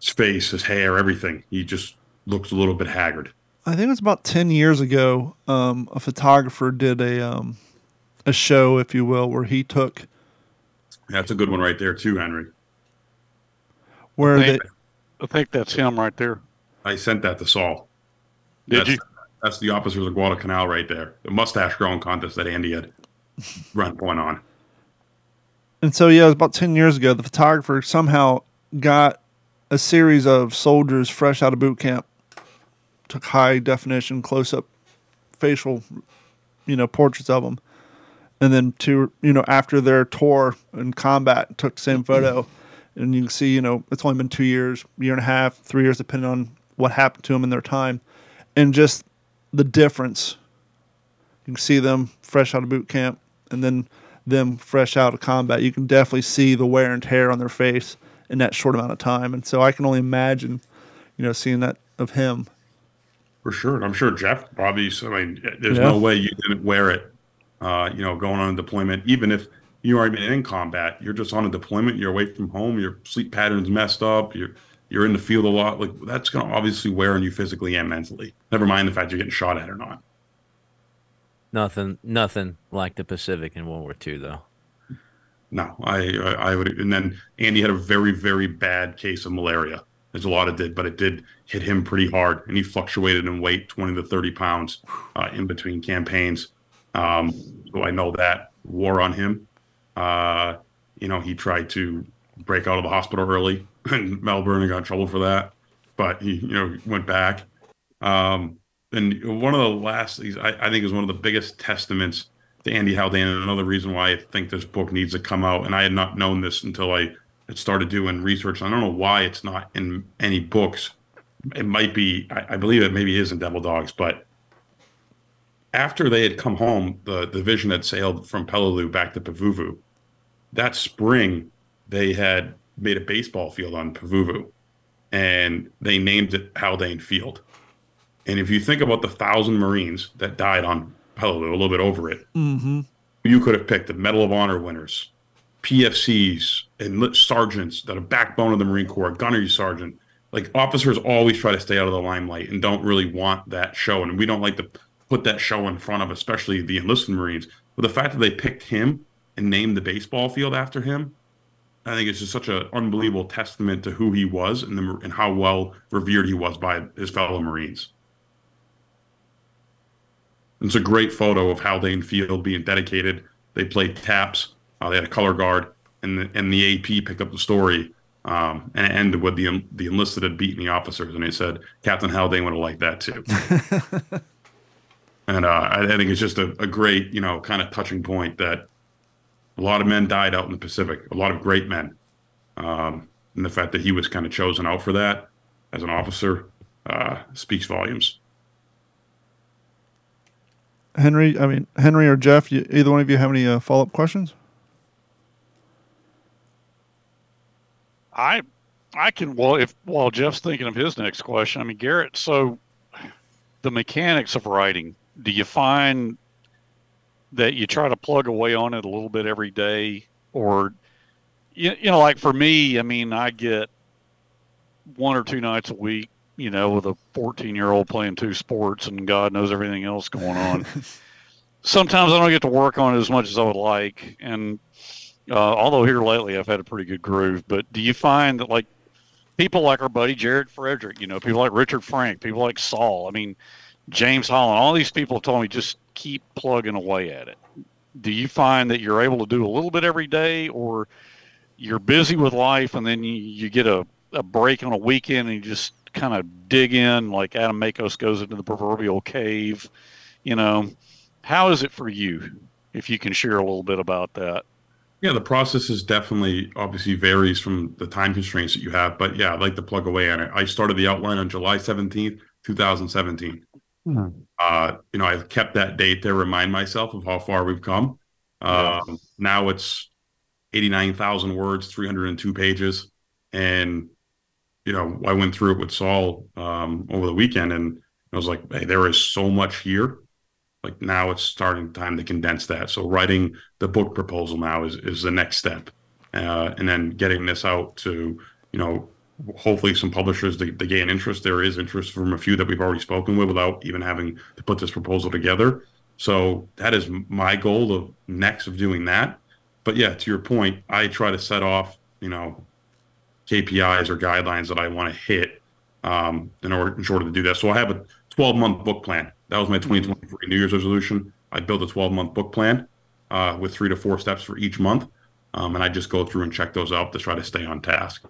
his face, his hair, everything. He just looks a little bit haggard. I think it was about ten years ago. Um, a photographer did a um, a show, if you will, where he took. That's a good one right there too, Henry. Where I think, they, I think that's him right there. I sent that to Saul. Did that's, you? That's the officers of the Guadalcanal right there. The mustache growing contest that Andy had run going on. And so yeah, it was about ten years ago. The photographer somehow got a series of soldiers fresh out of boot camp, took high definition close up facial, you know, portraits of them, and then to you know after their tour in combat, took the same photo, and you can see you know it's only been two years, year and a half, three years, depending on what happened to them in their time, and just the difference. You can see them fresh out of boot camp, and then them fresh out of combat. You can definitely see the wear and tear on their face in that short amount of time, and so I can only imagine, you know, seeing that of him. For sure. I'm sure Jeff probably, I mean, there's Yeah. no way you didn't wear it, uh, you know, going on a deployment. Even if you aren't even in combat, you're just on a deployment, you're away from home, your sleep pattern's messed up, you're you're in the field a lot. Like that's going to obviously wear on you physically and mentally. Never mind the fact you're getting shot at or not. Nothing, nothing like the Pacific in World War II, though. No, I, I I would. And then Andy had a very very bad case of malaria, as a lot of did, but it did hit him pretty hard, and he fluctuated in weight, twenty to thirty pounds, uh, in between campaigns. Um, so I know that wore on him. Uh, you know, he tried to break out of the hospital early in Melbourne and got in trouble for that, but he you know went back. Um, and one of the last, I, I think, is one of the biggest testaments to Andy Haldane, and another reason why I think this book needs to come out. And I had not known this until I had started doing research. I don't know why it's not in any books. It might be, I, I believe it maybe is in Devil Dogs, but after they had come home, the division had sailed from Peleliu back to Pavuvu. That spring, they had made a baseball field on Pavuvu, and they named it Haldane Field. And if you think about the thousand Marines that died on Peleliu, a little bit over it, Mm-hmm. you could have picked the Medal of Honor winners, PFCs, and sergeants that are backbone of the Marine Corps, gunnery sergeant. Like officers always try to stay out of the limelight and don't really want that show. And we don't like to put that show in front of, especially the enlisted Marines. But the fact that they picked him and named the baseball field after him, I think it's just such an unbelievable testament to who he was and, the, and how well revered he was by his fellow Marines. It's a great photo of Haldane Field being dedicated. They played taps. Uh, they had a color guard, and the, and the AP picked up the story. Um, and it ended with the the enlisted had beaten the officers, and they said Captain Haldane would have liked that too. and uh, I, I think it's just a, a great, you know, kind of touching point that a lot of men died out in the Pacific, a lot of great men, um, and the fact that he was kind of chosen out for that as an officer uh, speaks volumes. Henry, I mean Henry or Jeff, you, either one of you have any uh, follow up questions? I I can well if while Jeff's thinking of his next question, I mean Garrett, so the mechanics of writing, do you find that you try to plug away on it a little bit every day or you, you know like for me, I mean I get one or two nights a week, you know, with a 14-year-old playing two sports and God knows everything else going on. Sometimes I don't get to work on it as much as I would like and uh, although here lately I've had a pretty good groove, but do you find that like people like our buddy Jared Frederick, you know, people like Richard Frank, people like Saul, I mean, James Holland, all these people told me just keep plugging away at it. Do you find that you're able to do a little bit every day or you're busy with life and then you, you get a, a break on a weekend and you just kind of dig in like Adam Makos goes into the proverbial cave, you know, how is it for you? If you can share a little bit about that. Yeah, the process is definitely obviously varies from the time constraints that you have, but yeah, I'd like to plug away on it. I started the outline on July 17th, 2017. Uh, you know, I've kept that date there, remind myself of how far we've come. Um, now it's 89,000 words, 302 pages. And, you know, I went through it with Saul um, over the weekend and I was like, hey, there is so much here. Like now it's starting time to condense that. So writing the book proposal now is, is the next step. Uh, and then getting this out to, you know, hopefully some publishers to gain interest. There is interest from a few that we've already spoken with without even having to put this proposal together. So that is my goal of next of doing that. But yeah, to your point, I try to set off, you know, KPIs or guidelines that I want to hit um, in order in order to do that. So I have a 12 month book plan. That was my 2023 New Year's resolution. I built a 12 month book plan uh, with three to four steps for each month. Um, and I just go through and check those out to try to stay on task.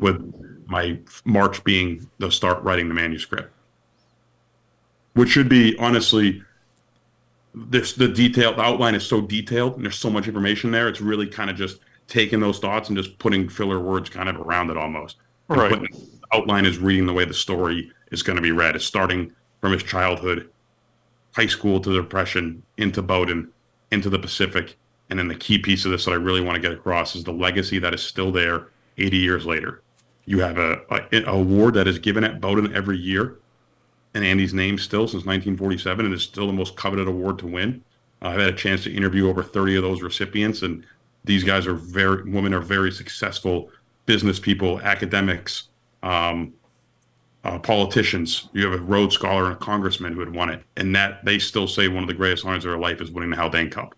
With my March being the start writing the manuscript, which should be honestly, this the detailed the outline is so detailed and there's so much information there. It's really kind of just taking those thoughts and just putting filler words kind of around it almost. Right. putting- outline is reading the way the story is going to be read. It's starting from his childhood, high school to the depression, into Bowdoin, into the Pacific, and then the key piece of this that I really want to get across is the legacy that is still there 80 years later. You have a, a, a award that is given at Bowdoin every year, and Andy's name still since 1947, and is still the most coveted award to win. Uh, I've had a chance to interview over 30 of those recipients, and these guys are very women are very successful business people, academics, um, uh, politicians. You have a Rhodes Scholar and a congressman who had won it, and that they still say one of the greatest honors of their life is winning the Haldane Cup.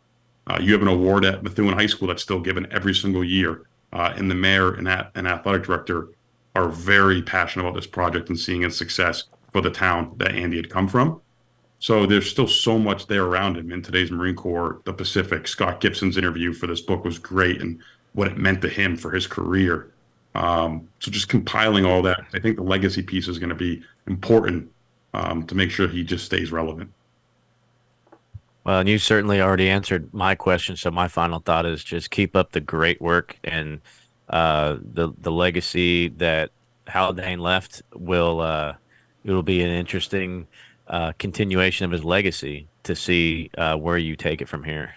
Uh, you have an award at Methuen High School that's still given every single year, uh, and the mayor and, that, and athletic director are very passionate about this project and seeing its success for the town that Andy had come from. So there's still so much there around him in today's Marine Corps, the Pacific. Scott Gibson's interview for this book was great and what it meant to him for his career. Um, so just compiling all that, I think the legacy piece is going to be important um, to make sure he just stays relevant. Well, and you certainly already answered my question. So my final thought is just keep up the great work and uh, the the legacy that Haldane left will uh, it'll be an interesting uh, continuation of his legacy to see uh, where you take it from here.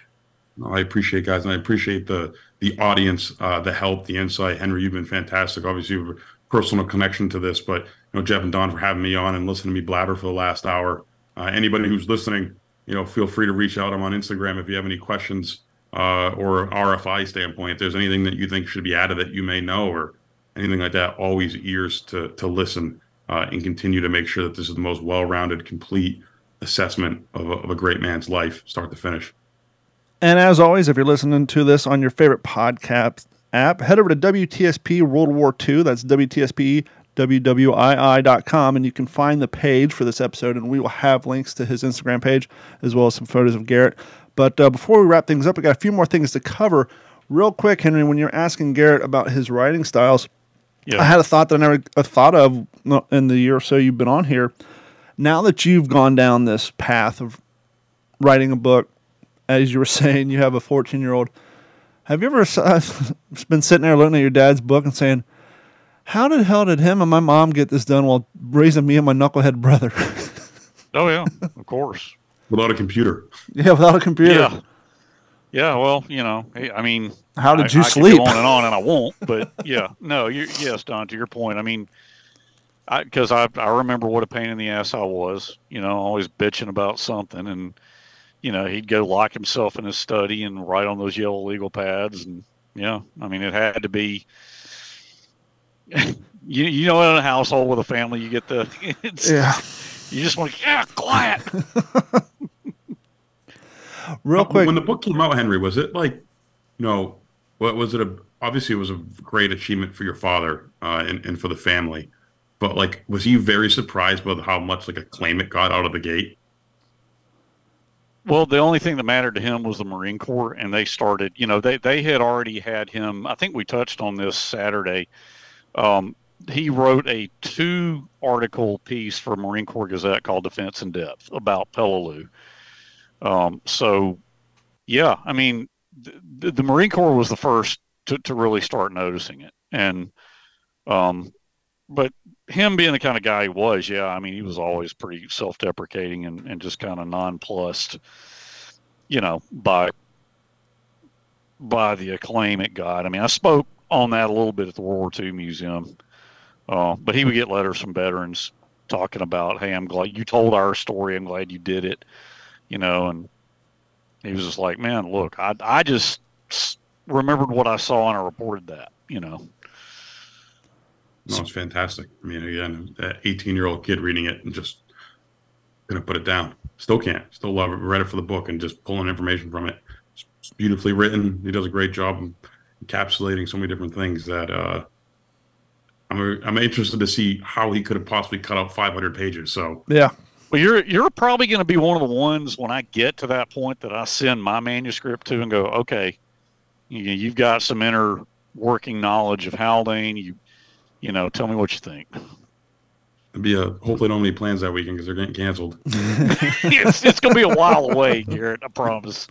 I appreciate guys, and I appreciate the the audience, uh, the help, the insight. Henry, you've been fantastic. Obviously, you have a personal connection to this, but you know, Jeff and Don for having me on and listening to me blabber for the last hour. Uh, anybody who's listening, you know, feel free to reach out. I'm on Instagram if you have any questions uh, or RFI standpoint. If there's anything that you think should be added that you may know or anything like that, always ears to to listen and continue to make sure that this is the most well-rounded, complete assessment of a, of a great man's life, start to finish. And as always, if you're listening to this on your favorite podcast app, head over to WTSP World War II. That's WTSP WWII.com, and you can find the page for this episode, and we will have links to his Instagram page as well as some photos of Garrett. But uh, before we wrap things up, we got a few more things to cover. Real quick, Henry, when you're asking Garrett about his writing styles, Yeah. I had a thought that I never uh, thought of in the year or so you've been on here. Now that you've gone down this path of writing a book, as you were saying, you have a 14 year old. Have you ever s- been sitting there looking at your dad's book and saying, How the hell did him and my mom get this done while raising me and my knucklehead brother? Oh yeah, of course. without a computer. yeah, without a computer. Yeah. Yeah, well, you know, I mean, How did you I could sleep? Go on and on, and I won't. But yeah, no, you yes, Don. To your point, I mean, because I, I remember what a pain in the ass I was. You know, always bitching about something, and you know, he'd go lock himself in his study and write on those yellow legal pads, and yeah, I mean, it had to be. You, you know in a household with a family you get the it's, Yeah. you just want to yeah quiet Real quick. When the book came out, Henry, was it like, you know, what was it? A, obviously, it was a great achievement for your father uh, and, and for the family. But like, was he very surprised by how much like acclaim it got out of the gate? Well, the only thing that mattered to him was the Marine Corps, and they started. You know, they they had already had him. I think we touched on this Saturday. Um, he wrote a two article piece for Marine Corps Gazette called "Defense in Depth" about Peleliu. Um, so, yeah, I mean, the, the Marine Corps was the first to, to really start noticing it, and um, but him being the kind of guy he was, yeah, I mean, he was always pretty self-deprecating and, and just kind of nonplussed, you know, by by the acclaim it got. I mean, I spoke on that a little bit at the World War II Museum, uh, but he would get letters from veterans talking about, "Hey, I'm glad you told our story. I'm glad you did it," you know, and he was just like, "Man, look, I I just remembered what I saw and I reported that," you know. No, it's fantastic. I mean, again, that 18 year old kid reading it and just gonna put it down. Still can't. Still love it. Read it for the book and just pulling information from it. It's, it's beautifully written. He does a great job of encapsulating so many different things that uh, I'm I'm interested to see how he could have possibly cut out 500 pages. So yeah. Well, you're you're probably going to be one of the ones when I get to that point that I send my manuscript to and go, okay, You, you've got some inner working knowledge of Haldane. You, you know, tell me what you think. It'd be a hopefully don't have any plans that weekend because they're getting canceled. it's it's going to be a while away, Garrett. I promise.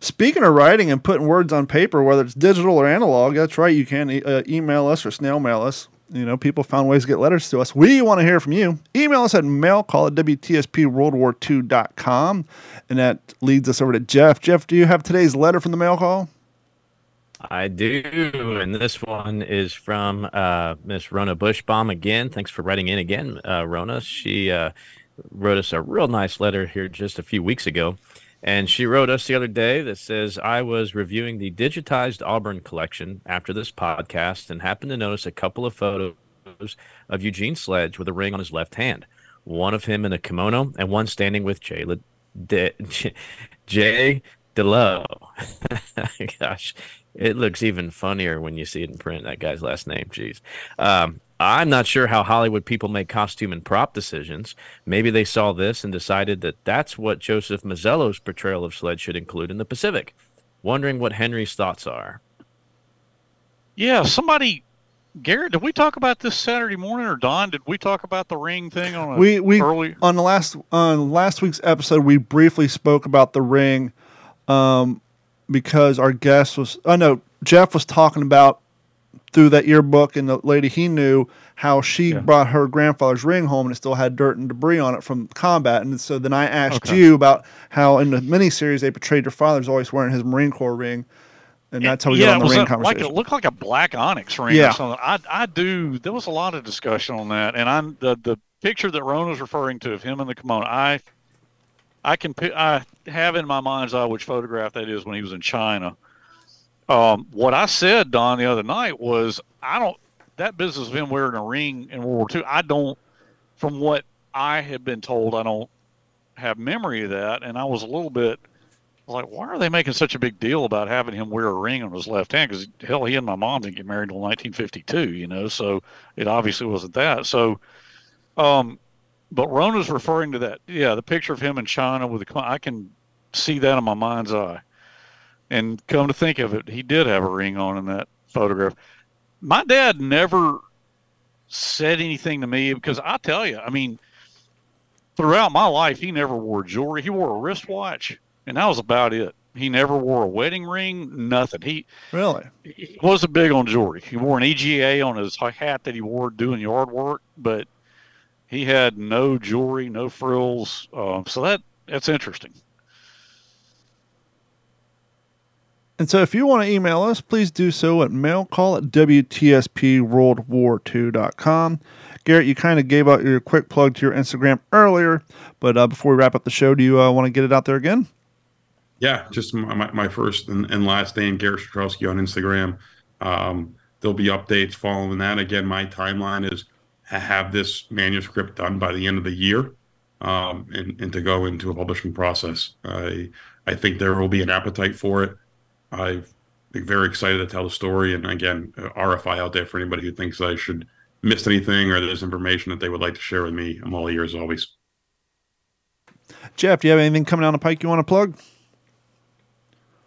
Speaking of writing and putting words on paper, whether it's digital or analog, that's right. You can e- uh, email us or snail mail us. You know, people found ways to get letters to us. We want to hear from you. Email us at mailcall at WTSPWorldWar2.com. And that leads us over to Jeff. Jeff, do you have today's letter from the mail call? I do, and this one is from uh, Miss Rona Bushbaum again. Thanks for writing in again, uh, Rona. She uh, wrote us a real nice letter here just a few weeks ago, and she wrote us the other day that says, "I was reviewing the digitized Auburn collection after this podcast and happened to notice a couple of photos of Eugene Sledge with a ring on his left hand, one of him in a kimono and one standing with Jay Le- De- Jay De L'Eau. Gosh." It looks even funnier when you see it in print. That guy's last name, jeez. Um, I'm not sure how Hollywood people make costume and prop decisions. Maybe they saw this and decided that that's what Joseph Mazzello's portrayal of Sled should include in the Pacific. Wondering what Henry's thoughts are. Yeah, somebody, Garrett, did we talk about this Saturday morning, or Don? Did we talk about the ring thing on a We we early? on the last on last week's episode we briefly spoke about the ring, um, because our guest was I know Jeff was talking about through that yearbook and the lady he knew how she Yeah. brought her grandfather's ring home and it still had dirt and debris on it from combat and so then I asked Okay. you about how in the miniseries they portrayed your father's always wearing his Marine Corps ring and that's how we yeah, got on the ring that like it looked like a black onyx ring Yeah. or something. I I do. There was a lot of discussion on that, and I'm the the picture that Rona was referring to of him in the kimono. I I can I have in my mind's eye which photograph that is when he was in China. Um, what I said, Don, the other night was I don't that business of him wearing a ring in World War II. I don't, from what I have been told, I don't have memory of that, and I was a little bit like, why are they making such a big deal about having him wear a ring on his left hand? Because hell, he and my mom didn't get married until 1952, you know, so it obviously wasn't that. So, um, but Rona's referring to that. Yeah, the picture of him in China with the, I can see that in my mind's eye. And come to think of it, he did have a ring on in that photograph. My dad never said anything to me because I tell you, I mean, throughout my life, he never wore jewelry. He wore a wristwatch, and that was about it. He never wore a wedding ring, nothing. He, really? he wasn't big on jewelry. He wore an EGA on his hat that he wore doing yard work, but he had no jewelry, no frills. Um, so that that's interesting. And so if you want to email us, please do so at mailcall at WTSPWorldWar2.com. Garrett, you kind of gave out your quick plug to your Instagram earlier, but uh, before we wrap up the show, do you uh, want to get it out there again? Yeah, just my, my, first and, and last name, Garrett Shatrowski on Instagram. Um, there'll be updates following that. Again, my timeline is to have this manuscript done by the end of the year um, and, and to go into a publishing process. I, I think there will be an appetite for it. I'm very excited to tell the story. And again, uh, RFI out there for anybody who thinks I should miss anything or there's information that they would like to share with me. I'm all ears always. Jeff, do you have anything coming down the pike you want to plug?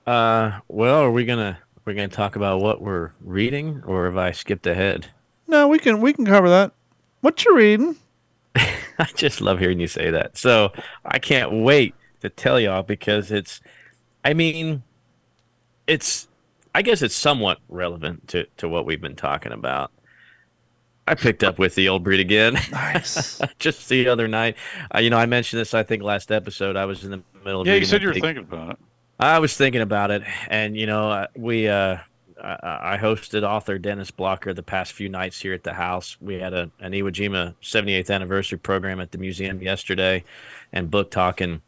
Uh, well, are we gonna we're gonna talk about what we're reading, or have I skipped ahead? No, we can we can cover that. What you reading? I just love hearing you say that. So I can't wait to tell y'all because it's, I mean, it's, I guess it's somewhat relevant to, to what we've been talking about. I picked up with the old breed again Nice. just the other night. Uh, you know, I mentioned this, I think, last episode. I was in the middle of Yeah, you said you were thinking about it. I was thinking about it, and you know, uh, we uh, I hosted author Dennis Blocker the past few nights here at the house. We had a an Iwo Jima 78th anniversary program at the museum yesterday, and book talking.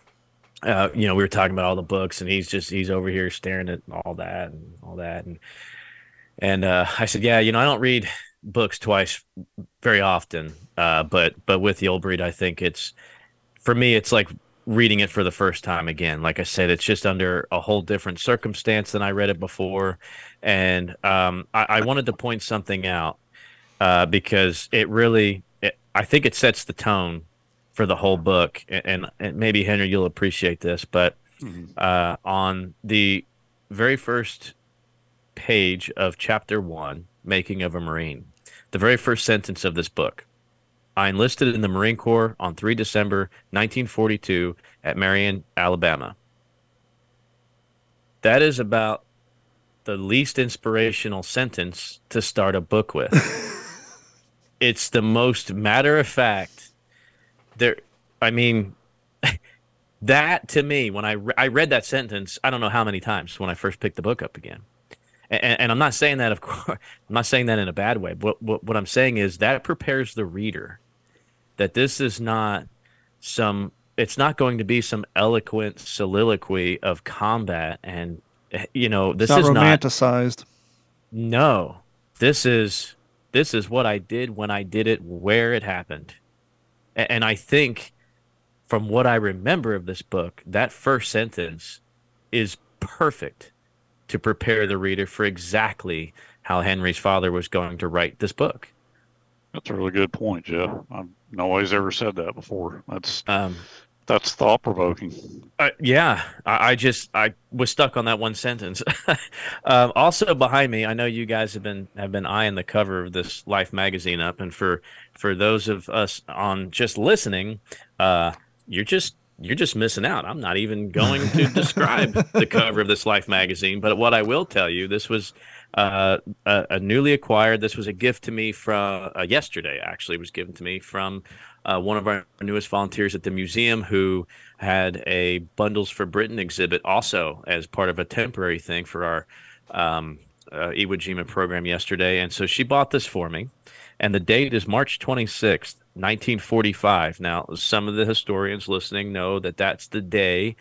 Uh, you know, we were talking about all the books, and he's just he's over here staring at all that and all that, and and uh, I said, yeah, you know, I don't read books twice very often, uh, but but with the old breed, I think it's for me, it's like reading it for the first time again. Like I said, it's just under a whole different circumstance than I read it before. And um, I, I wanted to point something out uh, because it really, it, I think it sets the tone for the whole book. And, and, maybe, Henry, you'll appreciate this, but uh, on the very first page of chapter one, Making of a Marine, the very first sentence of this book. I enlisted in the Marine Corps on 3 December 1942 at Marion, Alabama. That is about the least inspirational sentence to start a book with. it's the most matter of fact. There, I mean, that to me, when I re- I read that sentence, I don't know how many times when I first picked the book up again. And, and I'm not saying that, of course, I'm not saying that in a bad way. But what, what I'm saying is that prepares the reader that this is not some it's not going to be some eloquent soliloquy of combat and eh, you know this It's is not romanticized. no this is this is what i did when i did it where it happened and i think from what i remember of this book that first sentence is perfect to prepare the reader for exactly how henry's father was going to write this book That's a really good point, Jeff. I've nobody's ever said that before. That's um, that's thought provoking. Uh, yeah, I, I just I was stuck on that one sentence. um, also behind me, I know you guys have been have been eyeing the cover of this Life magazine up, and for for those of us on just listening, uh, you're just you're just missing out. I'm not even going to describe the cover of this Life magazine, but what I will tell you, this was uh, a, a newly acquired. This was a gift to me from uh, yesterday. Actually, was given to me from uh, one of our newest volunteers at the museum who had a Bundles for Britain exhibit also as part of a temporary thing for our um, uh, Iwo Jima program yesterday. And so she bought this for me. And the date is March 26th, 1945. Now, some of the historians listening know that that's the day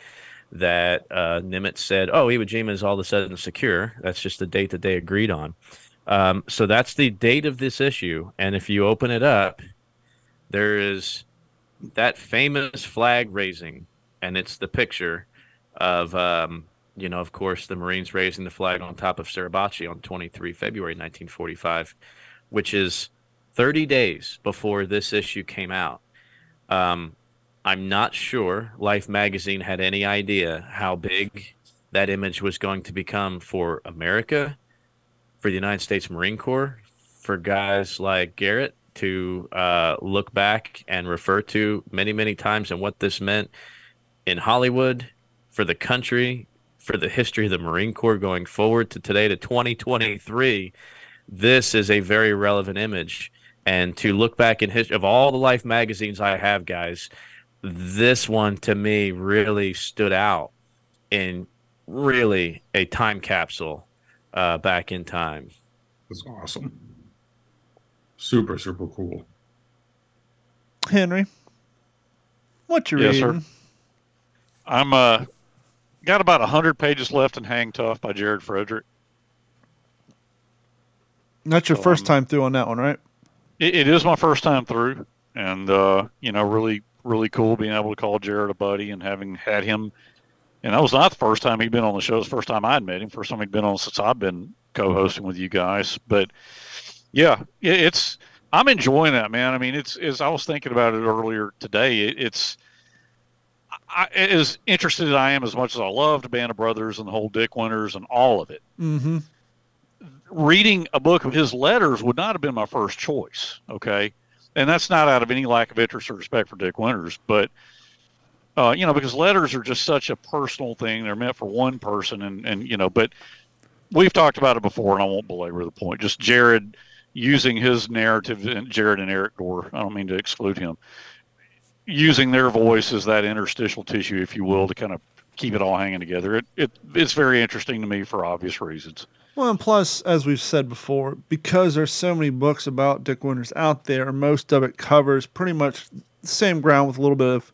that uh, Nimitz said, oh, Iwo Jima is all of a sudden secure. That's just the date that they agreed on. Um, so that's the date of this issue. And if you open it up, there is that famous flag raising, and it's the picture of, um, you know, of course, the Marines raising the flag on top of Suribachi on 23 February 1945, which is 30 days before this issue came out. Um, I'm not sure Life magazine had any idea how big that image was going to become for America, for the United States Marine Corps, for guys like Garrett to uh, look back and refer to many, many times and what this meant in Hollywood, for the country, for the history of the Marine Corps going forward to today to 2023. This is a very relevant image. And to look back in history of all the Life magazines I have, guys, this one to me really stood out in really a time capsule uh, back in time. That's awesome. Super, super cool. Henry, what you Yes, sir. reading? I'm uh got about hundred pages left in Hang Tough by Jared Frederick. That's your So, first um, time through on that one, right? It, it is my first time through, and uh, you know, really, really cool being able to call Jared a buddy and having had him. And that was not the first time he'd been on the show. It was the first time I'd met him. First time he'd been on since I've been co-hosting with you guys. But yeah, it's I'm enjoying that, man. I mean, it's as I was thinking about it earlier today. It, it's I, as interested as I am, as much as I love the Band of Brothers and the whole Dick Winters and all of it Mm-hmm. reading a book of his letters would not have been my first choice. Okay. And that's not out of any lack of interest or respect for Dick Winters, but, uh, you know, because letters are just such a personal thing. They're meant for one person. And, and, you know, but we've talked about it before and I won't belabor the point. Just Jared using his narrative and Jared and Erik Dorr, I don't mean to exclude him, using their voice as that interstitial tissue, if you will, to kind of keep it all hanging together. It, it, it's very interesting to me for obvious reasons. Well, and plus, as we've said before, because there's so many books about Dick Winters out there, most of it covers pretty much the same ground with a little bit of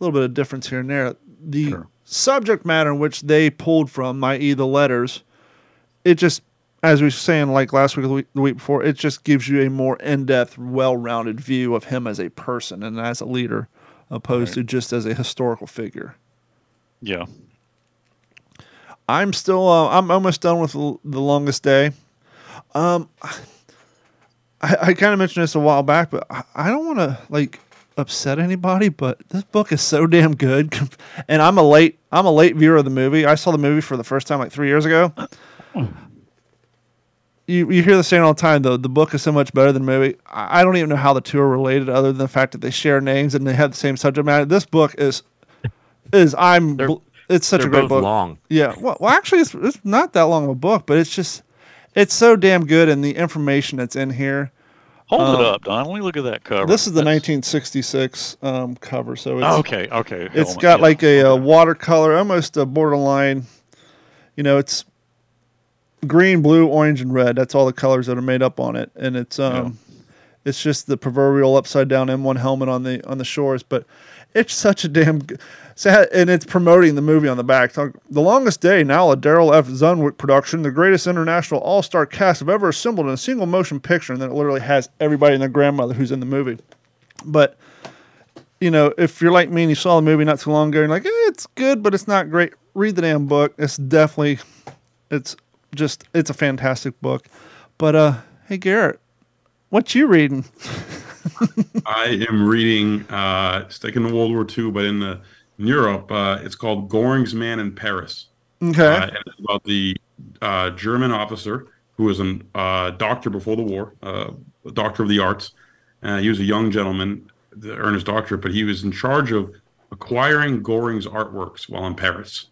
a little bit of difference here and there. The Sure. subject matter in which they pulled from, i.e., the letters, it just, as we were saying, like last week, the week, the week before, it just gives you a more in-depth, well-rounded view of him as a person and as a leader, opposed to just as a historical figure. Yeah. I'm still uh, I'm almost done with the, the longest day. Um, I, I kind of mentioned this a while back, but I, I don't want to like upset anybody, but this book is so damn good. And I'm a late I'm a late viewer of the movie. I saw the movie for the first time like three years ago. You, you hear the saying all the time though the book is so much better than the movie. I I don't even know how the two are related other than the fact that they share names and they have the same subject matter. This book is is I'm They're- bl- it's such They're a great both book. long. Yeah. Well, well actually, it's, it's not that long of a book, but it's just, it's so damn good, and the information that's in here. Hold Um, it up, Don. Let me look at that cover. This is the That's- 1966 um, cover, so it's Oh, okay, okay. it's Helmet, got yeah. like a, uh watercolor, almost a borderline. You know, it's green, blue, orange, and red. That's all the colors that are made up on it, and it's um, it's just the proverbial upside down M1 helmet on the on the shores. But it's such a damn. sad, and it's promoting the movie on the back. Talk- The Longest Day, now a Darryl F. Zanuck production, the greatest international all star cast have ever assembled in a single motion picture. And then it literally has everybody and their grandmother who's in the movie. But you know, if you're like me and you saw the movie not too long ago, and you're like, eh, it's good, but it's not great. Read the damn book. It's definitely, it's just, it's a fantastic book. But uh, hey Garrett, what you reading? I am reading, uh, sticking to World War II, but in the in Europe, uh, it's called Goring's Man in Paris. Okay, Uh, and it's about the uh, German officer who was a uh, doctor before the war, uh, a doctor of the arts. Uh, he was a young gentleman to earn his doctorate, but he was in charge of acquiring Goring's artworks while in Paris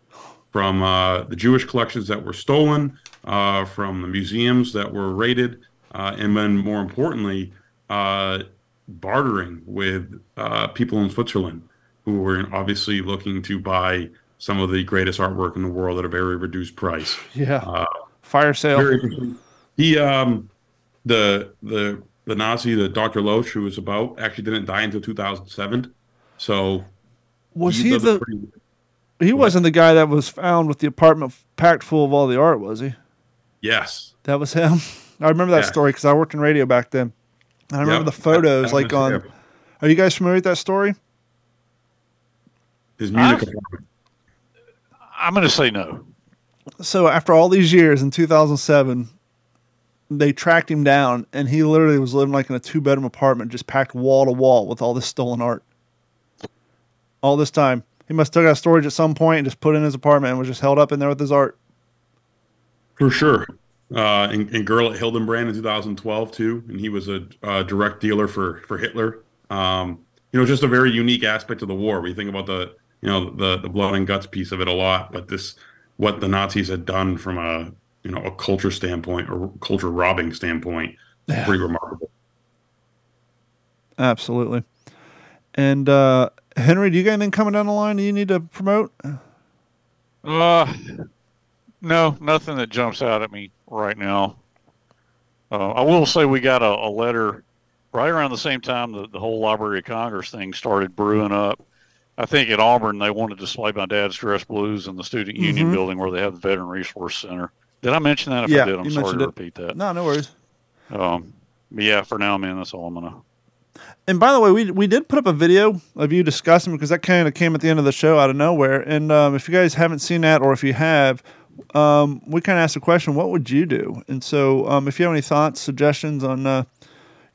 from uh, the Jewish collections that were stolen, uh, from the museums that were raided, uh, and then more importantly, uh, bartering with uh, people in Switzerland who were obviously looking to buy some of the greatest artwork in the world at a very reduced price. yeah, Uh, fire sale. very. He, um, the the the Nazi, the Dr. Lohse, who was about, actually didn't die until 2007. So was he does the? pretty- He wasn't the guy that was found with the apartment packed full of all the art, was he? Yes. That was him. I remember that Yeah. story because I worked in radio back then. And I remember Yep. the photos, That- that like on. him. Are you guys familiar with that story? his music I've- apartment. I'm going to say no. so after all these years in 2007 they tracked him down and he literally was living like in a two bedroom apartment just packed wall to wall with all this stolen art all this time he must have took out storage at some point and just put it in his apartment and was just held up in there with his art For sure. Uh, and, and Girl at Hildebrand in 2012 too, and he was a uh, direct dealer for for Hitler. Um, you know, just a very unique aspect of the war. We think about the you know the the blood and guts piece of it a lot, but this what the Nazis had done from a you know a culture standpoint or culture robbing standpoint, Yeah. pretty remarkable. absolutely and uh henry do you got anything coming down the line that you need to promote Uh, no, nothing that jumps out at me right now. Uh, I will say we got a, a letter right around the same time that the whole Library of Congress thing started brewing up. I think at Auburn they wanted to display my dad's dress blues in the Student Union Mhm. building where they have the Veteran Resource Center. Did I mention that? If Yeah, I did, I'm sorry to it. repeat that. no no worries Um, but yeah, for now, man, that's all I'm gonna. And by the way, we we did put up a video of you discussing because that kind of came at the end of the show out of nowhere. And um, if you guys haven't seen that, or if you have, um, we kind of asked the question, "What would you do?" And so, um, if you have any thoughts, suggestions on, uh,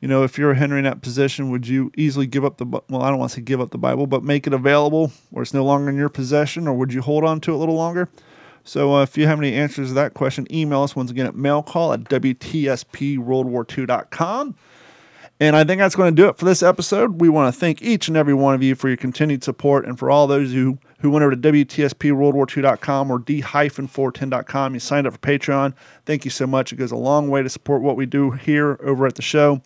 you know, if you're Henry in that position, would you easily give up the well? I don't want to say give up the Bible, but make it available where it's no longer in your possession, or would you hold on to it a little longer? So uh, if you have any answers to that question, email us once again at mailcall at WTSPWorldWar2.com. And I think that's going to do it for this episode. We want to thank each and every one of you for your continued support and for all those who, who went over to WTSPWorldWar2.com or D-410.com. You signed up for Patreon. Thank you so much. It goes a long way to support what we do here over at the show.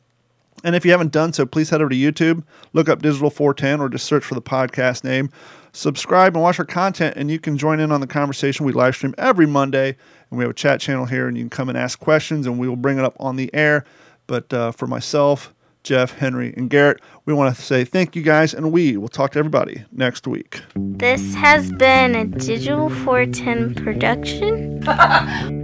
And if you haven't done so, please head over to YouTube, look up Digital 410, or just search for the podcast name. Subscribe and watch our content, and you can join in on the conversation. We live stream every Monday, and we have a chat channel here, and you can come and ask questions, and we will bring it up on the air. But uh, for myself, Jeff, Henry, and Garrett, we want to say thank you guys, and we will talk to everybody next week. This has been a Digital 410 production.